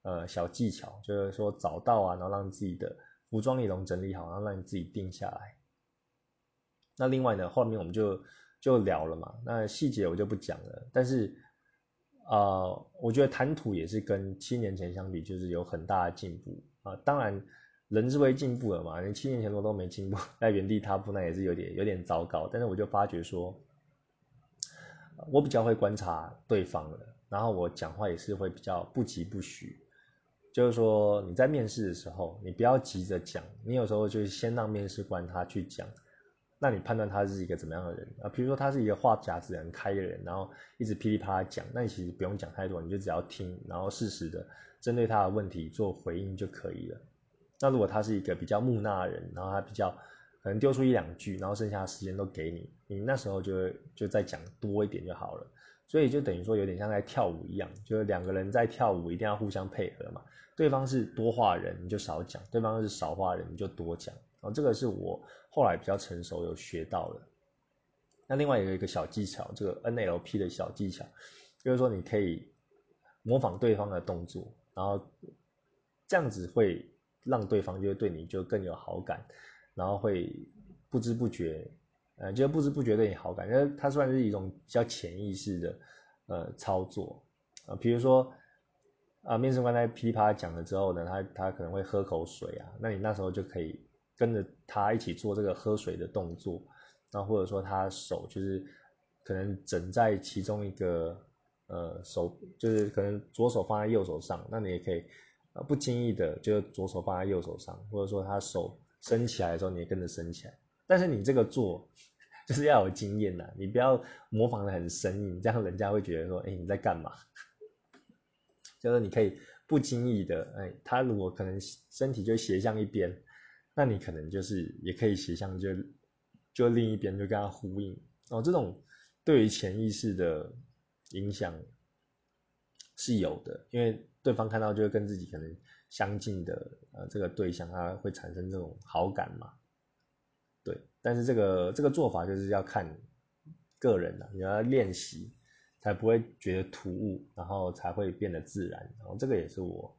呃，小技巧就是说找到啊，然后让自己的服装内容整理好，然后让你自己定下来。那另外呢，后面我们就就聊了嘛，那细节我就不讲了。但是，呃，我觉得谈吐也是跟七年前相比，就是有很大的进步啊。当然，人是会进步的嘛，你七年前我都没进步，(laughs) 在原地踏步，那也是有点有点糟糕。但是我就发觉说，我比较会观察对方了，然后我讲话也是会比较不疾不徐。就是说你在面试的时候，你不要急着讲，你有时候就先让面试官他去讲，那你判断他是一个怎么样的人啊？比如说他是一个话匣子很开的人，然后一直噼里啪啦讲，那你其实不用讲太多，你就只要听，然后适时的针对他的问题做回应就可以了。那如果他是一个比较木讷的人，然后他比较可能丢出一两句，然后剩下的时间都给你，你那时候就就再讲多一点就好了。所以就等于说有点像在跳舞一样，就是两个人在跳舞，一定要互相配合嘛。对方是多话人，你就少讲；对方是少话人，你就多讲。然哦，这个是我后来比较成熟有学到的。那另外有一个小技巧，这个 NLP 的小技巧，就是说你可以模仿对方的动作，然后这样子会让对方就会对你就更有好感，然后会不知不觉，呃，就不知不觉对你好感，因为它算是一种比较潜意识的呃操作啊，比如说。啊，面试官在噼里啪啦讲了之后呢，他他可能会喝口水啊，那你那时候就可以跟着他一起做这个喝水的动作，然后或者说他手就是可能枕在其中一个呃手，就是可能左手放在右手上，那你也可以呃不经意的就左手放在右手上，或者说他手伸起来的时候你也跟着伸起来，但是你这个做就是要有经验呐，你不要模仿的很生硬，这样人家会觉得说，哎你在干嘛？(laughs) 就是你可以不经意的，哎，他如果可能身体就斜向一边，那你可能就是也可以斜向就就另一边就跟他呼应哦。这种对于潜意识的影响是有的，因为对方看到就会跟自己可能相近的呃这个对象，他会产生这种好感嘛。对，但是这个这个做法就是要看个人的，你要练习。才不会觉得突兀，然后才会变得自然。然后这个也是我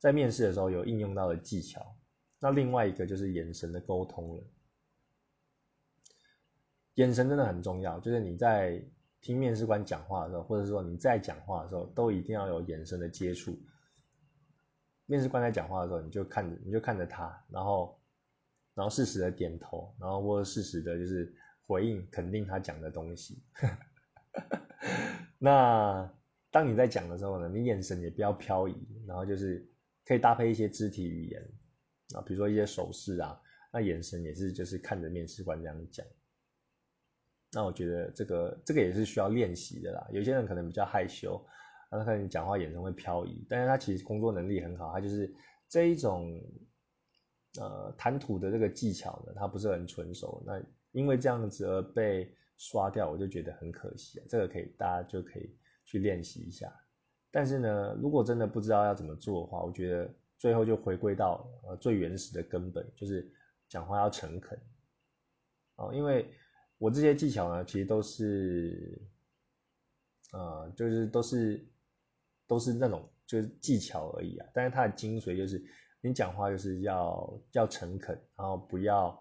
在面试的时候有应用到的技巧。那另外一个就是眼神的沟通了。眼神真的很重要，就是你在听面试官讲话的时候，或者说你在讲话的时候，都一定要有眼神的接触。面试官在讲话的时候，你就看着，你就看着他，然后，然后适时的点头，然后或者适时的就是回应肯定他讲的东西。(laughs) 那当你在讲的时候呢，你眼神也不要飘移，然后就是可以搭配一些肢体语言啊，比如说一些手势啊，那眼神也是就是看着面试官这样讲。那我觉得这个这个也是需要练习的啦。有些人可能比较害羞，那可能讲话眼神会飘移，但是他其实工作能力很好，他就是这一种呃谈吐的这个技巧呢，他不是很纯熟。那因为这样子而被。刷掉我就觉得很可惜，这个可以大家就可以去练习一下。但是呢，如果真的不知道要怎么做的话，我觉得最后就回归到呃最原始的根本，就是讲话要诚恳。哦，因为我这些技巧呢，其实都是，呃，就是都是都是那种就是技巧而已啊。但是它的精髓就是，你讲话就是要要诚恳，然后不要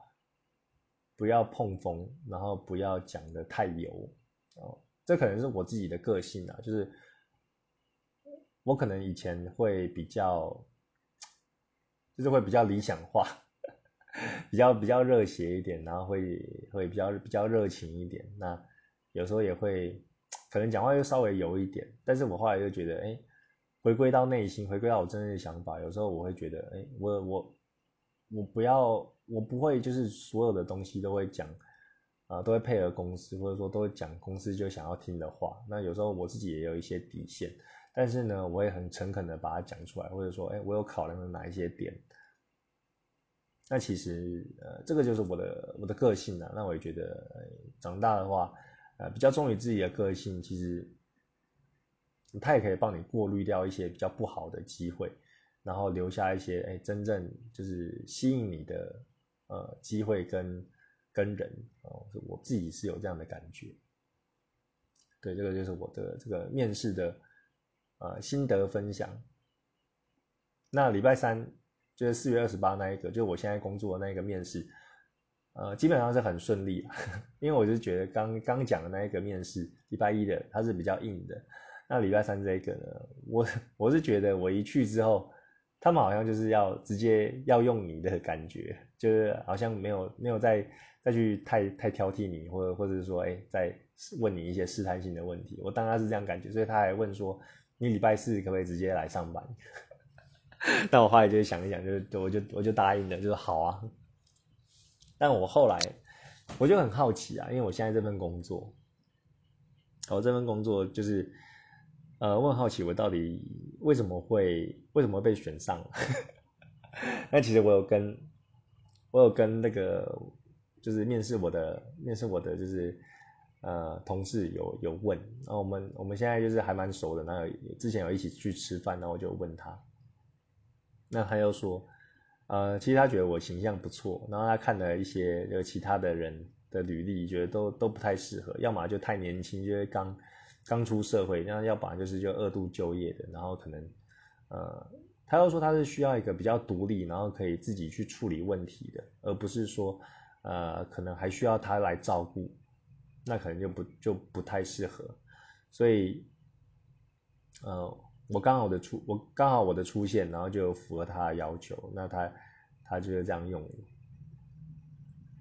不要碰风，然后不要讲的太油。哦，这可能是我自己的个性啊，就是我可能以前会比较，就是会比较理想化。比较比较热血一点，然后会会比较比较热情一点。那有时候也会可能讲话又稍微油一点，但是我后来又觉得，哎，回归到内心，回归到我真正的想法。有时候我会觉得，哎，我我我不要，我不会就是所有的东西都会讲，啊，都会配合公司，或者说都会讲公司就想要听的话。那有时候我自己也有一些底线，但是呢，我也很诚恳的把它讲出来，或者说，哎，我有考量的哪一些点。那其实，呃，这个就是我的我的个性呢。那我也觉得，长大的话，呃，比较忠于自己的个性，其实，它也可以帮你过滤掉一些比较不好的机会，然后留下一些，哎，真正就是吸引你的，呃，机会跟跟人哦，我自己是有这样的感觉。对，这个就是我的这个面试的，呃，心得分享。那礼拜三。就是四月二十八那一个，就是我现在工作的那一个面试，呃，基本上是很顺利，(laughs) 因为我就觉得刚刚讲的那一个面试，礼拜一的它是比较硬的，那礼拜三这一个呢，我我是觉得我一去之后，他们好像就是要直接要用你的感觉，就是好像没有没有再再去太太挑剔你，或者或者是说，哎，再问你一些试探性的问题，我当然是这样感觉，所以他还问说，你礼拜四可不可以直接来上班？(laughs) 但我后来就想一想，就是我就我就答应了，就是好啊。但我后来我就很好奇啊，因为我现在这份工作，我这份工作就是呃，我很好奇我到底为什么会为什么被选上。(laughs) 那其实我有跟我有跟那个就是面试我的面试我的就是呃同事有有问，然后我们我们现在就是还蛮熟的，然后之前有一起去吃饭，然后就问他。那他又说，呃，其实他觉得我形象不错，然后他看了一些有其他的人的履历，觉得都都不太适合，要么就太年轻，就是刚刚出社会，那要不然就是就二度就业的，然后可能，呃，他又说他是需要一个比较独立，然后可以自己去处理问题的，而不是说，呃，可能还需要他来照顾，那可能就不就不太适合，所以，呃。我刚好的出，我刚好我的出现，然后就符合他的要求，那他他就是这样用。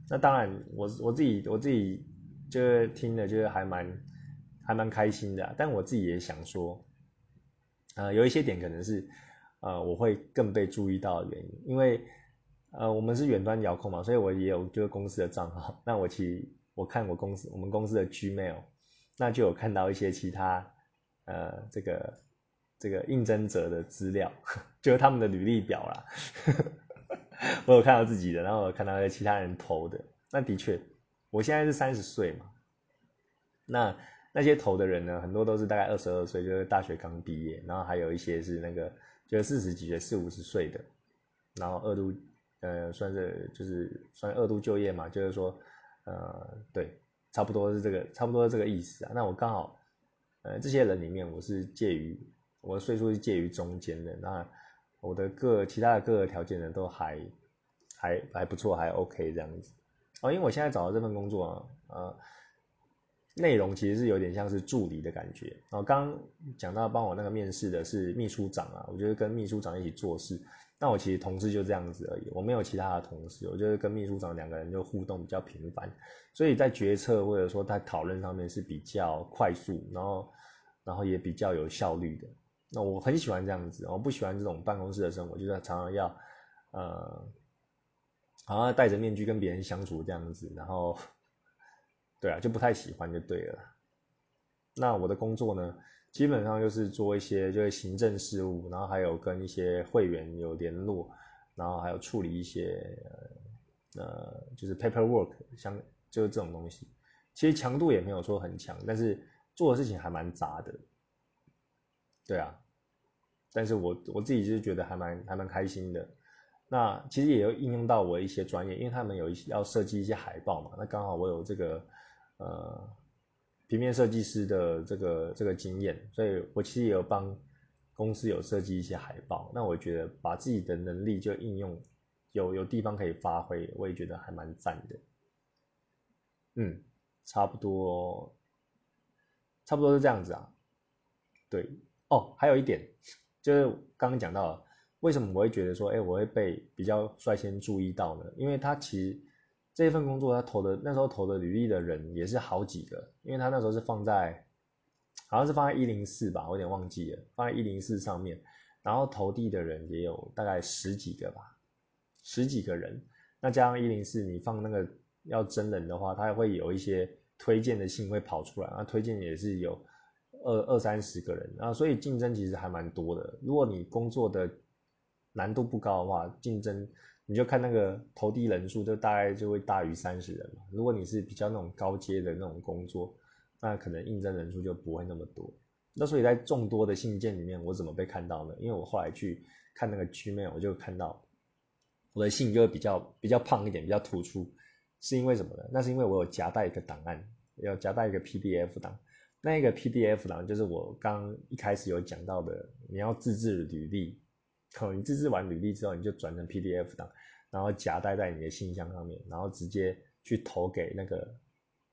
那当然，我我自己我自己就是听了，就是还蛮还蛮开心的。但我自己也想说，呃，有一些点可能是呃我会更被注意到的原因，因为呃我们是远端遥控嘛，所以我也有就是公司的账号。那我其实我看我公司我们公司的 Gmail，那就有看到一些其他呃这个。这个应征者的资料，(laughs) 就是他们的履历表啦。(laughs) 我有看到自己的，然后有看到其他人投的。那的确，我现在是三十岁嘛。那那些投的人呢，很多都是大概二十二岁，就是大学刚毕业，然后还有一些是那个就是四十几岁、四五十岁的，然后二度呃算是就是算二度就业嘛，就是说呃对，差不多是这个差不多是这个意思啊。那我刚好呃这些人里面，我是介于。我的岁数是介于中间的，那我的各其他的各个条件呢都还还还不错，还 OK 这样子。哦，因为我现在找的这份工作啊，呃，内容其实是有点像是助理的感觉。哦，刚讲到帮我那个面试的是秘书长啊，我觉得跟秘书长一起做事。那我其实同事就这样子而已，我没有其他的同事，我就是跟秘书长两个人就互动比较频繁，所以在决策或者说在讨论上面是比较快速，然后然后也比较有效率的。那我很喜欢这样子，我不喜欢这种办公室的生活，就是常常要，呃，好像戴着面具跟别人相处这样子，然后，对啊，就不太喜欢就对了。那我的工作呢，基本上就是做一些就是行政事务，然后还有跟一些会员有联络，然后还有处理一些呃，就是 paperwork 像就是这种东西。其实强度也没有说很强，但是做的事情还蛮杂的。对啊，但是我我自己就是觉得还蛮还蛮开心的。那其实也有应用到我一些专业，因为他们有一些要设计一些海报嘛，那刚好我有这个呃平面设计师的这个这个经验，所以我其实也有帮公司有设计一些海报。那我觉得把自己的能力就应用有有地方可以发挥，我也觉得还蛮赞的。嗯，差不多，差不多是这样子啊。对，哦，还有一点就是刚刚讲到。为什么我会觉得说，哎，我会被比较率先注意到呢？因为他其实这一份工作，他投的那时候投的履历的人也是好几个，因为他那时候是放在，好像是放在一零四吧，我有点忘记了，放在一零四上面，然后投递的人也有大概十几个吧，十几个人，那加上一零四，你放那个要真人的话，他会有一些推荐的信会跑出来，那推荐也是有二二三十个人，然后所以竞争其实还蛮多的。如果你工作的难度不高的话，竞争你就看那个投递人数，就大概就会大于三十人嘛。如果你是比较那种高阶的那种工作，那可能应征人数就不会那么多。那所以在众多的信件里面，我怎么被看到呢？因为我后来去看那个界面我就看到我的信就会比较比较胖一点，比较突出，是因为什么呢？那是因为我有夹带一个档案，要夹带一个 PDF 档。那一个 PDF 档就是我刚一开始有讲到的，你要自制履历。可你自制完履历之后，你就转成 PDF 档，然后夹带在你的信箱上面，然后直接去投给那个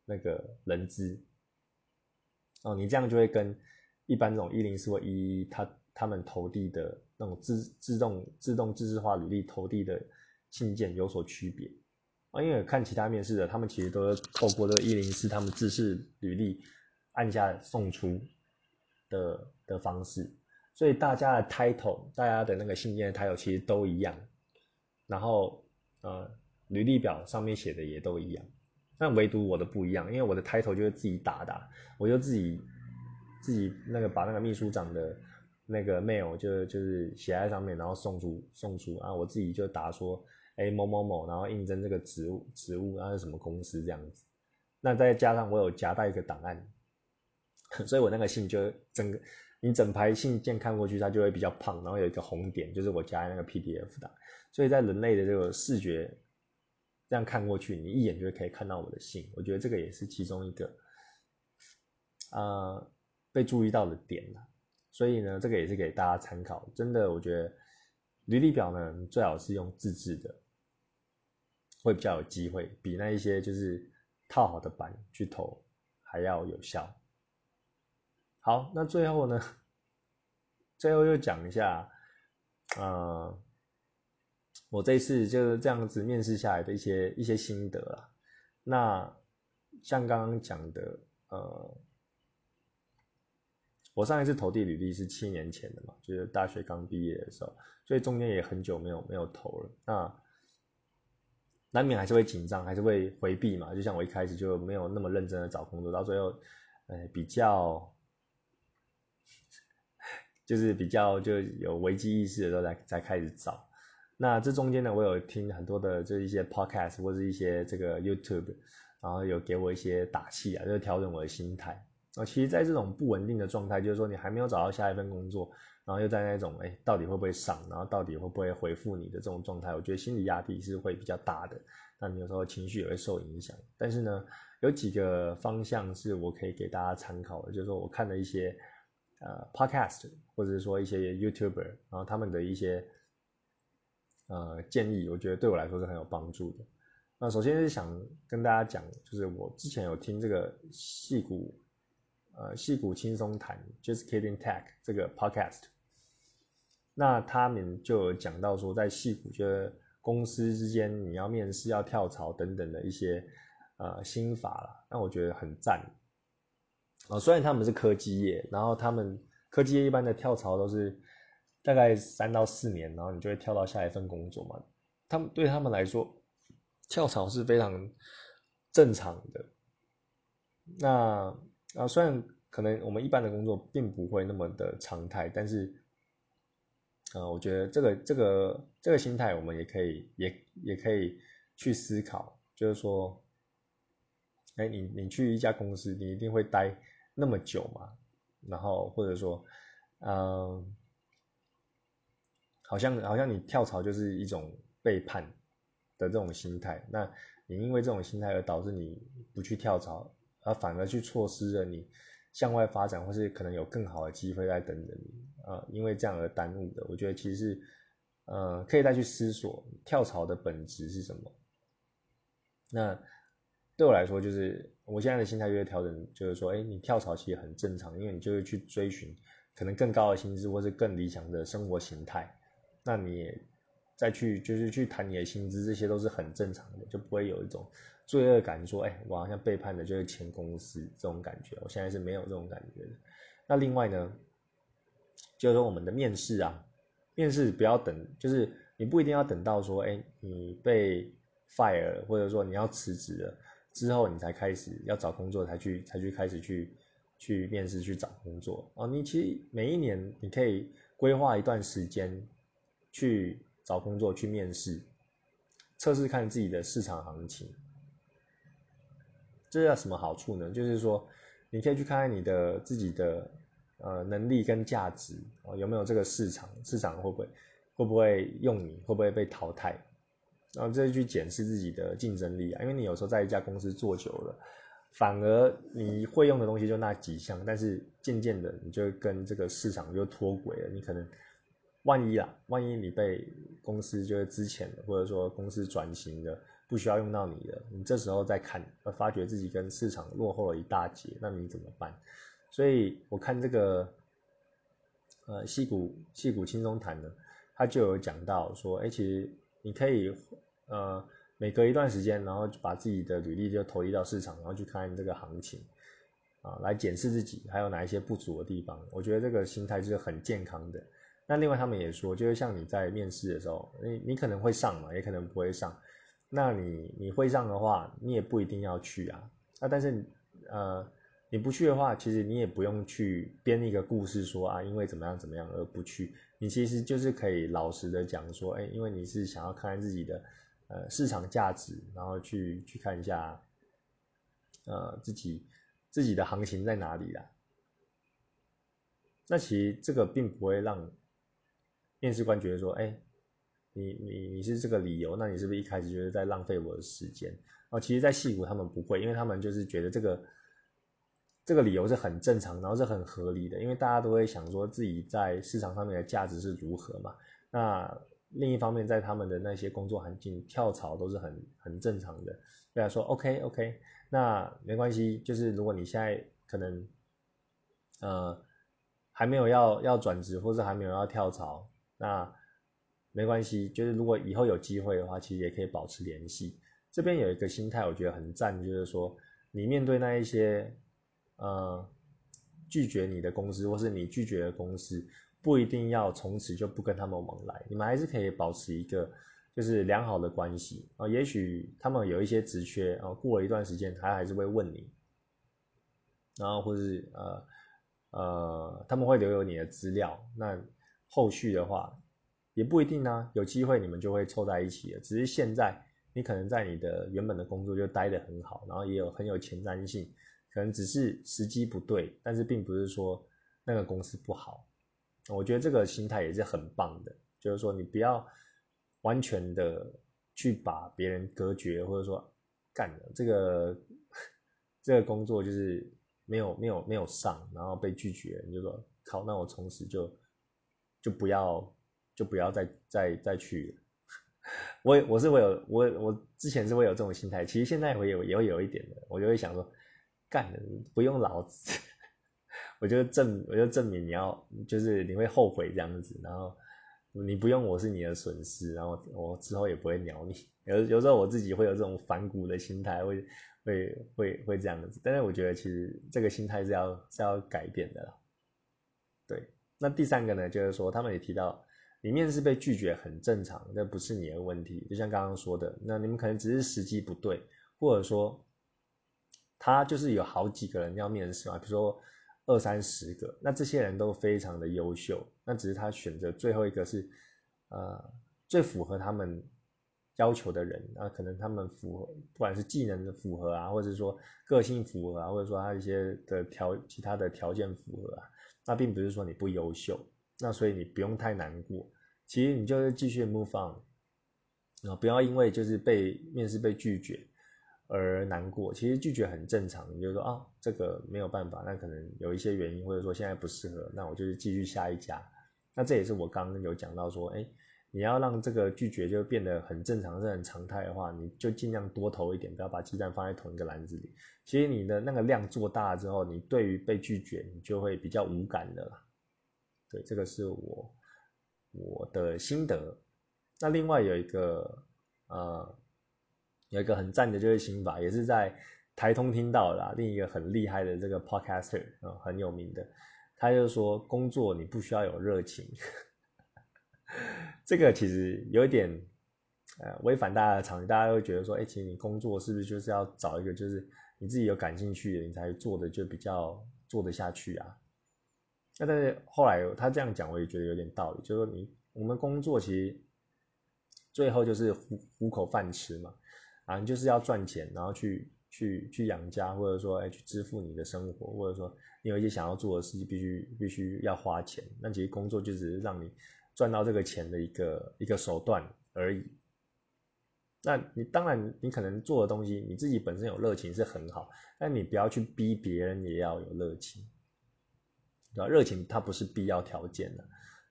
那个人资。哦，你这样就会跟一般这种一零四或一一他他们投递的那种自自动自动自制化履历投递的信件有所区别啊。因为看其他面试的，他们其实都是透过这个一零四他们自制履历按下送出的的方式。所以大家的 title，大家的那个信件的 title 其实都一样，然后呃，履历表上面写的也都一样，但唯独我的不一样，因为我的 title 就是自己打的，我就自己自己那个把那个秘书长的那个 mail 就就是写在上面，然后送出送出啊，我自己就打说，哎某某某，然后应征这个职务职务，然后是什么公司这样子，那再加上我有夹带一个档案，(laughs) 所以我那个信就整个。你整排信件看过去，它就会比较胖，然后有一个红点，就是我加那个 PDF 的。所以在人类的这个视觉这样看过去，你一眼就可以看到我的信。我觉得这个也是其中一个呃被注意到的点了。所以呢，这个也是给大家参考。真的，我觉得履历表呢最好是用自制的，会比较有机会，比那一些就是套好的版去投还要有效。好，那最后呢？最后又讲一下，呃，我这次就是这样子面试下来的一些一些心得啦。那像刚刚讲的，呃，我上一次投递履历是七年前的嘛，就是大学刚毕业的时候，所以中间也很久没有没有投了。那难免还是会紧张，还是会回避嘛。就像我一开始就没有那么认真的找工作，到最后，呃，比较。就是比较就有危机意识的时候才才开始找，那这中间呢，我有听很多的这一些 podcast 或者一些这个 YouTube，然后有给我一些打气啊，就是调整我的心态。啊，其实，在这种不稳定的状态，就是说你还没有找到下一份工作，然后又在那种哎，到底会不会上，然后到底会不会回复你的这种状态，我觉得心理压力是会比较大的。那你有时候情绪也会受影响。但是呢，有几个方向是我可以给大家参考的，就是说我看了一些。呃，podcast 或者是说一些 YouTuber，然后他们的一些呃建议，我觉得对我来说是很有帮助的。那首先是想跟大家讲，就是我之前有听这个戏骨呃戏骨轻松谈，Just Kidding Tech 这个 podcast，那他们就有讲到说，在戏骨就是公司之间你要面试要跳槽等等的一些呃心法了，那我觉得很赞。啊，虽然他们是科技业，然后他们科技业一般的跳槽都是大概三到四年，然后你就会跳到下一份工作嘛。他们对他们来说，跳槽是非常正常的。那啊，虽然可能我们一般的工作并不会那么的常态，但是，呃，我觉得这个这个这个心态，我们也可以也也可以去思考，就是说，哎，你你去一家公司，你一定会待。那么久嘛，然后或者说，嗯，好像好像你跳槽就是一种背叛的这种心态，那你因为这种心态而导致你不去跳槽，而反而去错失了你向外发展或是可能有更好的机会在等着你啊，因为这样而耽误的，我觉得其实是呃可以再去思索跳槽的本质是什么。那对我来说，就是我现在的心态就会调整，就是说，哎，你跳槽其实很正常，因为你就会去追寻可能更高的薪资或是更理想的生活形态。那你再去就是去谈你的薪资，这些都是很正常的，就不会有一种罪恶感，说哎，我好像背叛的就是前公司这种感觉。我现在是没有这种感觉的。那另外呢，就是说我们的面试啊，面试不要等，就是你不一定要等到说，哎，你被 fire 或者说你要辞职了之后，你才开始要找工作，才去才去开始去去面试去找工作哦。你其实每一年你可以规划一段时间。去找工作，去面试，测试看自己的市场行情。这有什么好处呢？就是说，你可以去看看你的自己的呃能力跟价值哦，有没有这个市场，市场会不会会不会用你，会不会被淘汰？然后再去检视自己的竞争力啊，因为你有时候在一家公司做久了，反而你会用的东西就那几项，但是渐渐的你就跟这个市场就脱轨了，你可能。万一啊，万一你被公司就是之前，或者说公司转型的，不需要用到你的，你这时候再看，发觉自己跟市场落后了一大截，那你怎么办？所以我看这个，呃，戏骨戏骨轻松谈呢，他就有讲到说，哎，其实你可以，呃，每隔一段时间，然后把自己的履历就投递到市场，然后去看这个行情，啊，来检视自己还有哪一些不足的地方。我觉得这个心态是很健康的。那另外他们也说，就是像你在面试的时候，你你可能会上嘛，也可能不会上。那你你会上的话，你也不一定要去啊。那但是呃，你不去的话，其实你也不用去编一个故事说啊，因为怎么样怎么样而不去。你其实就是可以老实的讲说，哎，因为你是想要看看自己的呃市场价值，然后去去看一下呃自己自己的行情在哪里啦。那其实这个并不会让。面试官觉得说：“哎，你你你是这个理由，那你是不是一开始就是在浪费我的时间？”哦，其实，在戏骨他们不会，因为他们就是觉得这个这个理由是很正常，然后是很合理的，因为大家都会想说自己在市场上面的价值是如何嘛。那另一方面，在他们的那些工作环境跳槽都是很很正常的。对啊，说 OK OK，那没关系，就是如果你现在可能呃还没有要要转职，或是还没有要跳槽。那没关系，就是如果以后有机会的话，其实也可以保持联系。这边有一个心态，我觉得很赞，就是说你面对那一些呃拒绝你的公司，或是你拒绝的公司，不一定要从此就不跟他们往来，你们还是可以保持一个就是良好的关系啊。也许他们有一些职缺啊，过了一段时间，他还是会问你，然后或是呃呃，他们会留有你的资料，那。后续的话也不一定呢，有机会你们就会凑在一起了。只是现在你可能在你的原本的工作就待得很好，然后也有很有前瞻性，可能只是时机不对，但是并不是说那个公司不好。我觉得这个心态也是很棒的，就是说你不要完全的去把别人隔绝，或者说干了这个这个工作就是没有没有没有上，然后被拒绝，你就说靠，那我从此就。就不要，就不要再再再去了。(laughs) 我我是会有我我之前是会有这种心态，其实现在会有也会有一点的，我就会想说，干不用老子，我就证我就证明你要就是你会后悔这样子，然后你不用我是你的损失，然后我之后也不会鸟你。有有时候我自己会有这种反骨的心态，会会会会这样子，但是我觉得其实这个心态是要是要改变的，对。那第三个呢，就是说他们也提到，你面试被拒绝很正常，那不是你的问题。就像刚刚说的，那你们可能只是时机不对，或者说他就是有好几个人要面试嘛，比如说二三十个，那这些人都非常的优秀，那只是他选择最后一个是呃最符合他们要求的人，那可能他们符合不管是技能的符合啊，或者说个性符合啊，或者说他一些的条其他的条件符合啊。那并不是说你不优秀，那所以你不用太难过。其实你就是继续 move on，啊，不要因为就是被面试被拒绝而难过。其实拒绝很正常，你就说啊，这个没有办法，那可能有一些原因，或者说现在不适合，那我就是继续下一家。那这也是我刚刚有讲到说，哎，你要让这个拒绝就变得很正常、是很常态的话，你就尽量多投一点，不要把鸡蛋放在同一个篮子里。其实你的那个量做大之后，你对于被拒绝，你就会比较无感的啦。对，这个是我。我的心得，那另外有一个呃，有一个很赞的就是心法，也是在台通听到的，另一个很厉害的这个 podcaster 啊，很有名的，他就说工作你不需要有热情，(laughs) 这个其实有一点呃违反大家的常识，大家会觉得说，哎，其实你工作是不是就是要找一个就是你自己有感兴趣的，你才做的就比较做得下去啊？那但是后来他这样讲，我也觉得有点道理，就是说你我们工作其实最后就是糊糊口饭吃嘛，啊，你就是要赚钱，然后去去去养家，或者说哎去支付你的生活，或者说你有一些想要做的事情，必须必须要花钱。那其实工作就只是让你赚到这个钱的一个一个手段而已。那你当然你可能做的东西，你自己本身有热情是很好，但你不要去逼别人也要有热情。对热情它不是必要条件的，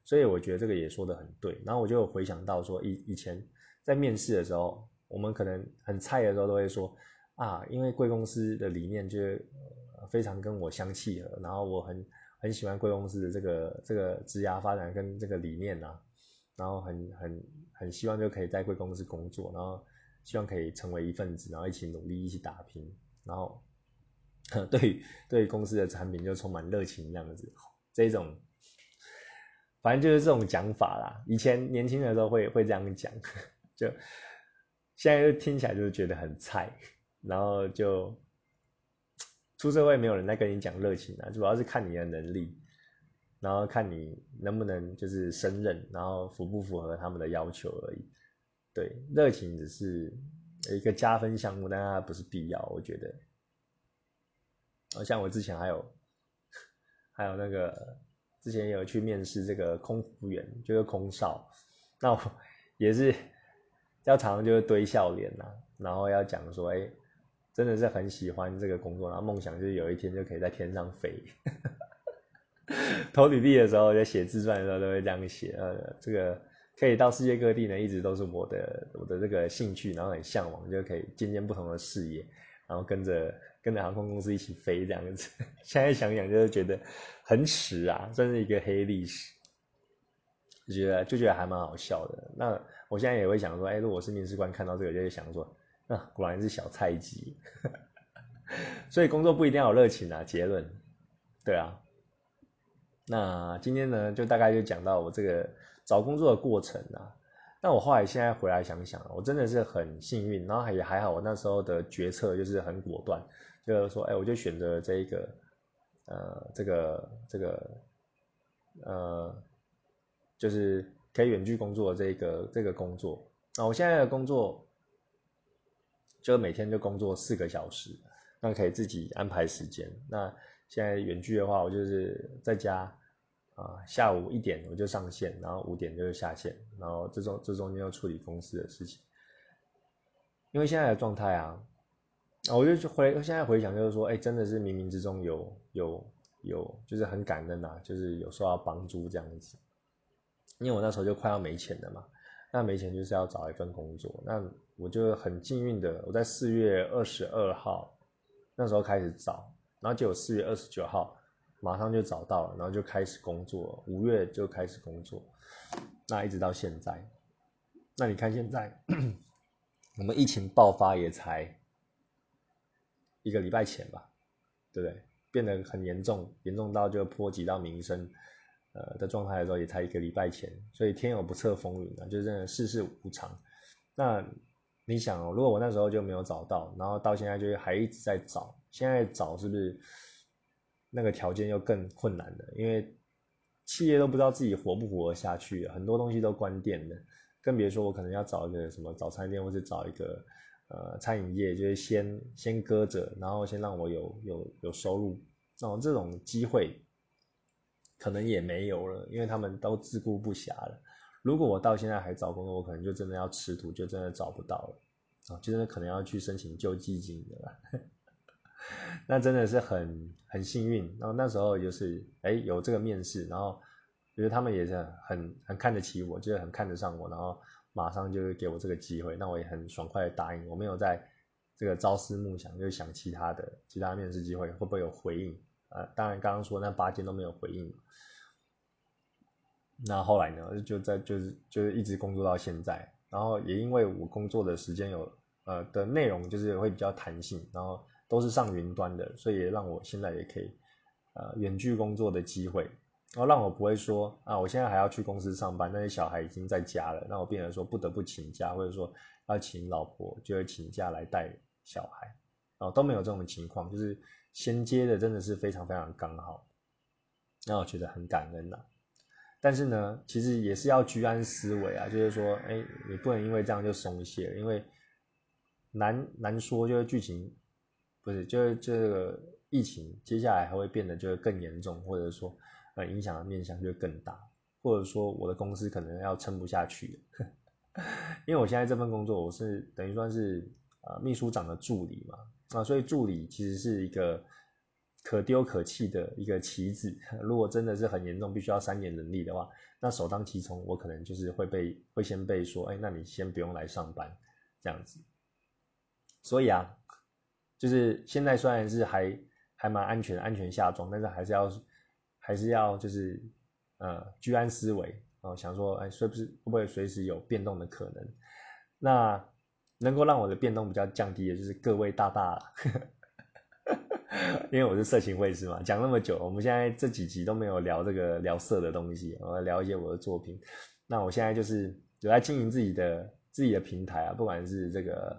所以我觉得这个也说的很对。然后我就回想到说，以以前在面试的时候，我们可能很菜的时候都会说啊，因为贵公司的理念就非常跟我相契合，然后我很很喜欢贵公司的这个这个职涯发展跟这个理念呐，然后很很很希望就可以在贵公司工作，然后希望可以成为一份子，然后一起努力一起打拼，然后。对 (laughs) 对，公司的产品就充满热情这样子，这种，反正就是这种讲法啦。以前年轻的时候会会这样讲，(laughs) 就现在就听起来就是觉得很菜，(laughs) 然后就出社会没有人在跟你讲热情啊，主要是看你的能力，然后看你能不能就是胜任，然后符不符合他们的要求而已。对，热情只是一个加分项目，但它不是必要，我觉得。像我之前还有，还有那个之前有去面试这个空服员，就是空少，那我也是要常常就是堆笑脸呐，然后要讲说，哎，真的是很喜欢这个工作，然后梦想就是有一天就可以在天上飞。(laughs) 投履历的时候，在写自传的时候都会这样写，呃，这个可以到世界各地呢，一直都是我的我的这个兴趣，然后很向往，就可以见见不同的视野，然后跟着。跟着航空公司一起飞这样子，(laughs) 现在想想就是觉得很耻啊，算是一个黑历史，就觉得就觉得还蛮好笑的。那我现在也会想说，哎，如果是面试官看到这个，就会想说，啊，果然是小菜鸡。(laughs) 所以工作不一定要有热情啊。结论，对啊。那今天呢，就大概就讲到我这个找工作的过程啊。那我后来现在回来想想，我真的是很幸运，然后也还好，我那时候的决策就是很果断。就是说，哎，我就选择这一个，呃，这个这个，呃，就是可以远距工作的这个这个工作。那我现在的工作，就每天就工作四个小时，那可以自己安排时间。那现在远距的话，我就是在家，啊，下午一点我就上线，然后五点就下线，然后这中这中间要处理公司的事情。因为现在的状态啊。我就回现在回想，就是说，哎，真的是冥冥之中有有有，就是很感恩呐，就是有受到帮助这样子。因为我那时候就快要没钱了嘛，那没钱就是要找一份工作。那我就很幸运的，我在四月二十二号那时候开始找，然后结果四月二十九号马上就找到了，然后就开始工作，五月就开始工作，那一直到现在。那你看现在，(clears throat) 我们疫情爆发也才。一个礼拜前吧，对不对？变得很严重，严重到就波及到民生，呃的状态的时候，也才一个礼拜前。所以天有不测风云啊，就真的世事无常。那你想哦，如果我那时候就没有找到，然后到现在就是还一直在找，现在找是不是那个条件又更困难了？因为企业都不知道自己活不活下去，很多东西都关店了，更别说我可能要找一个什么早餐店，或者找一个。呃，餐饮业就是先先搁着，然后先让我有有有收入，那这种机会可能也没有了，因为他们都自顾不暇了。如果我到现在还找工作，我可能就真的要吃土，就真的找不到了啊，就真的可能要去申请救济金的了。(laughs) 那真的是很很幸运，然后那时候就是哎有这个面试，然后觉得他们也是很很看得起我，就是很看得上我，然后马上就给我这个机会，那我也很爽快的答应，我没有在这个朝思暮想，就想其他的其他面试机会会不会有回应呃，当然刚刚说那八间都没有回应，那后来呢就在就是就是一直工作到现在，然后也因为我工作的时间有呃的内容就是会比较弹性，然后。都是上云端的，所以也让我现在也可以，呃，远距工作的机会，然后让我不会说啊，我现在还要去公司上班，那些小孩已经在家了，那我变成说不得不请假，或者说要请老婆就会请假来带小孩，然后都没有这种情况，就是衔接的真的是非常非常刚好，让我觉得很感恩呐。但是呢，其实也是要居安思危啊，就是说，哎，你不能因为这样就松懈，因为难难说，就是剧情。不是，就是这个疫情接下来还会变得就会更严重，或者说呃影响的面向就会更大，或者说我的公司可能要撑不下去，(laughs) 因为我现在这份工作我是等于算是呃秘书长的助理嘛，啊，所以助理其实是一个可丢可弃的一个棋子，(laughs) 如果真的是很严重，必须要三年能力的话，那首当其冲我可能就是会被会先被说，哎，那你先不用来上班这样子，所以啊。就是现在虽然是还还蛮安全，安全下装，但是还是要还是要就是呃居安思危哦，想说哎，是不是会不会随时有变动的可能？那能够让我的变动比较降低的，就是各位大大了，(laughs) 因为我是色情卫士嘛，讲那么久，我们现在这几集都没有聊这个聊色的东西，我聊一些我的作品。那我现在就是有在经营自己的自己的平台啊，不管是这个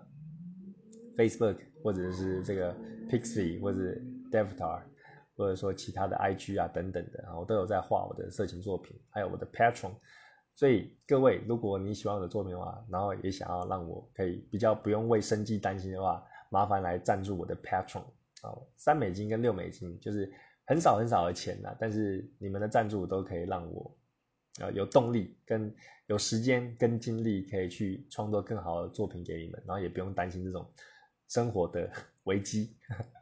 Facebook。或者是这个 Pixie 或者 Devtar，或者说其他的 IG 啊等等的，然后都有在画我的色情作品，还有我的 Patron。所以各位，如果你喜欢我的作品的话，然后也想要让我可以比较不用为生计担心的话，麻烦来赞助我的 Patron 啊，三美金跟六美金，就是很少很少的钱呐，但是你们的赞助都可以让我啊有动力跟有时间跟精力可以去创作更好的作品给你们，然后也不用担心这种。生活的危机，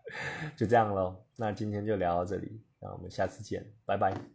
(laughs) 就这样喽。那今天就聊到这里，那我们下次见，拜拜。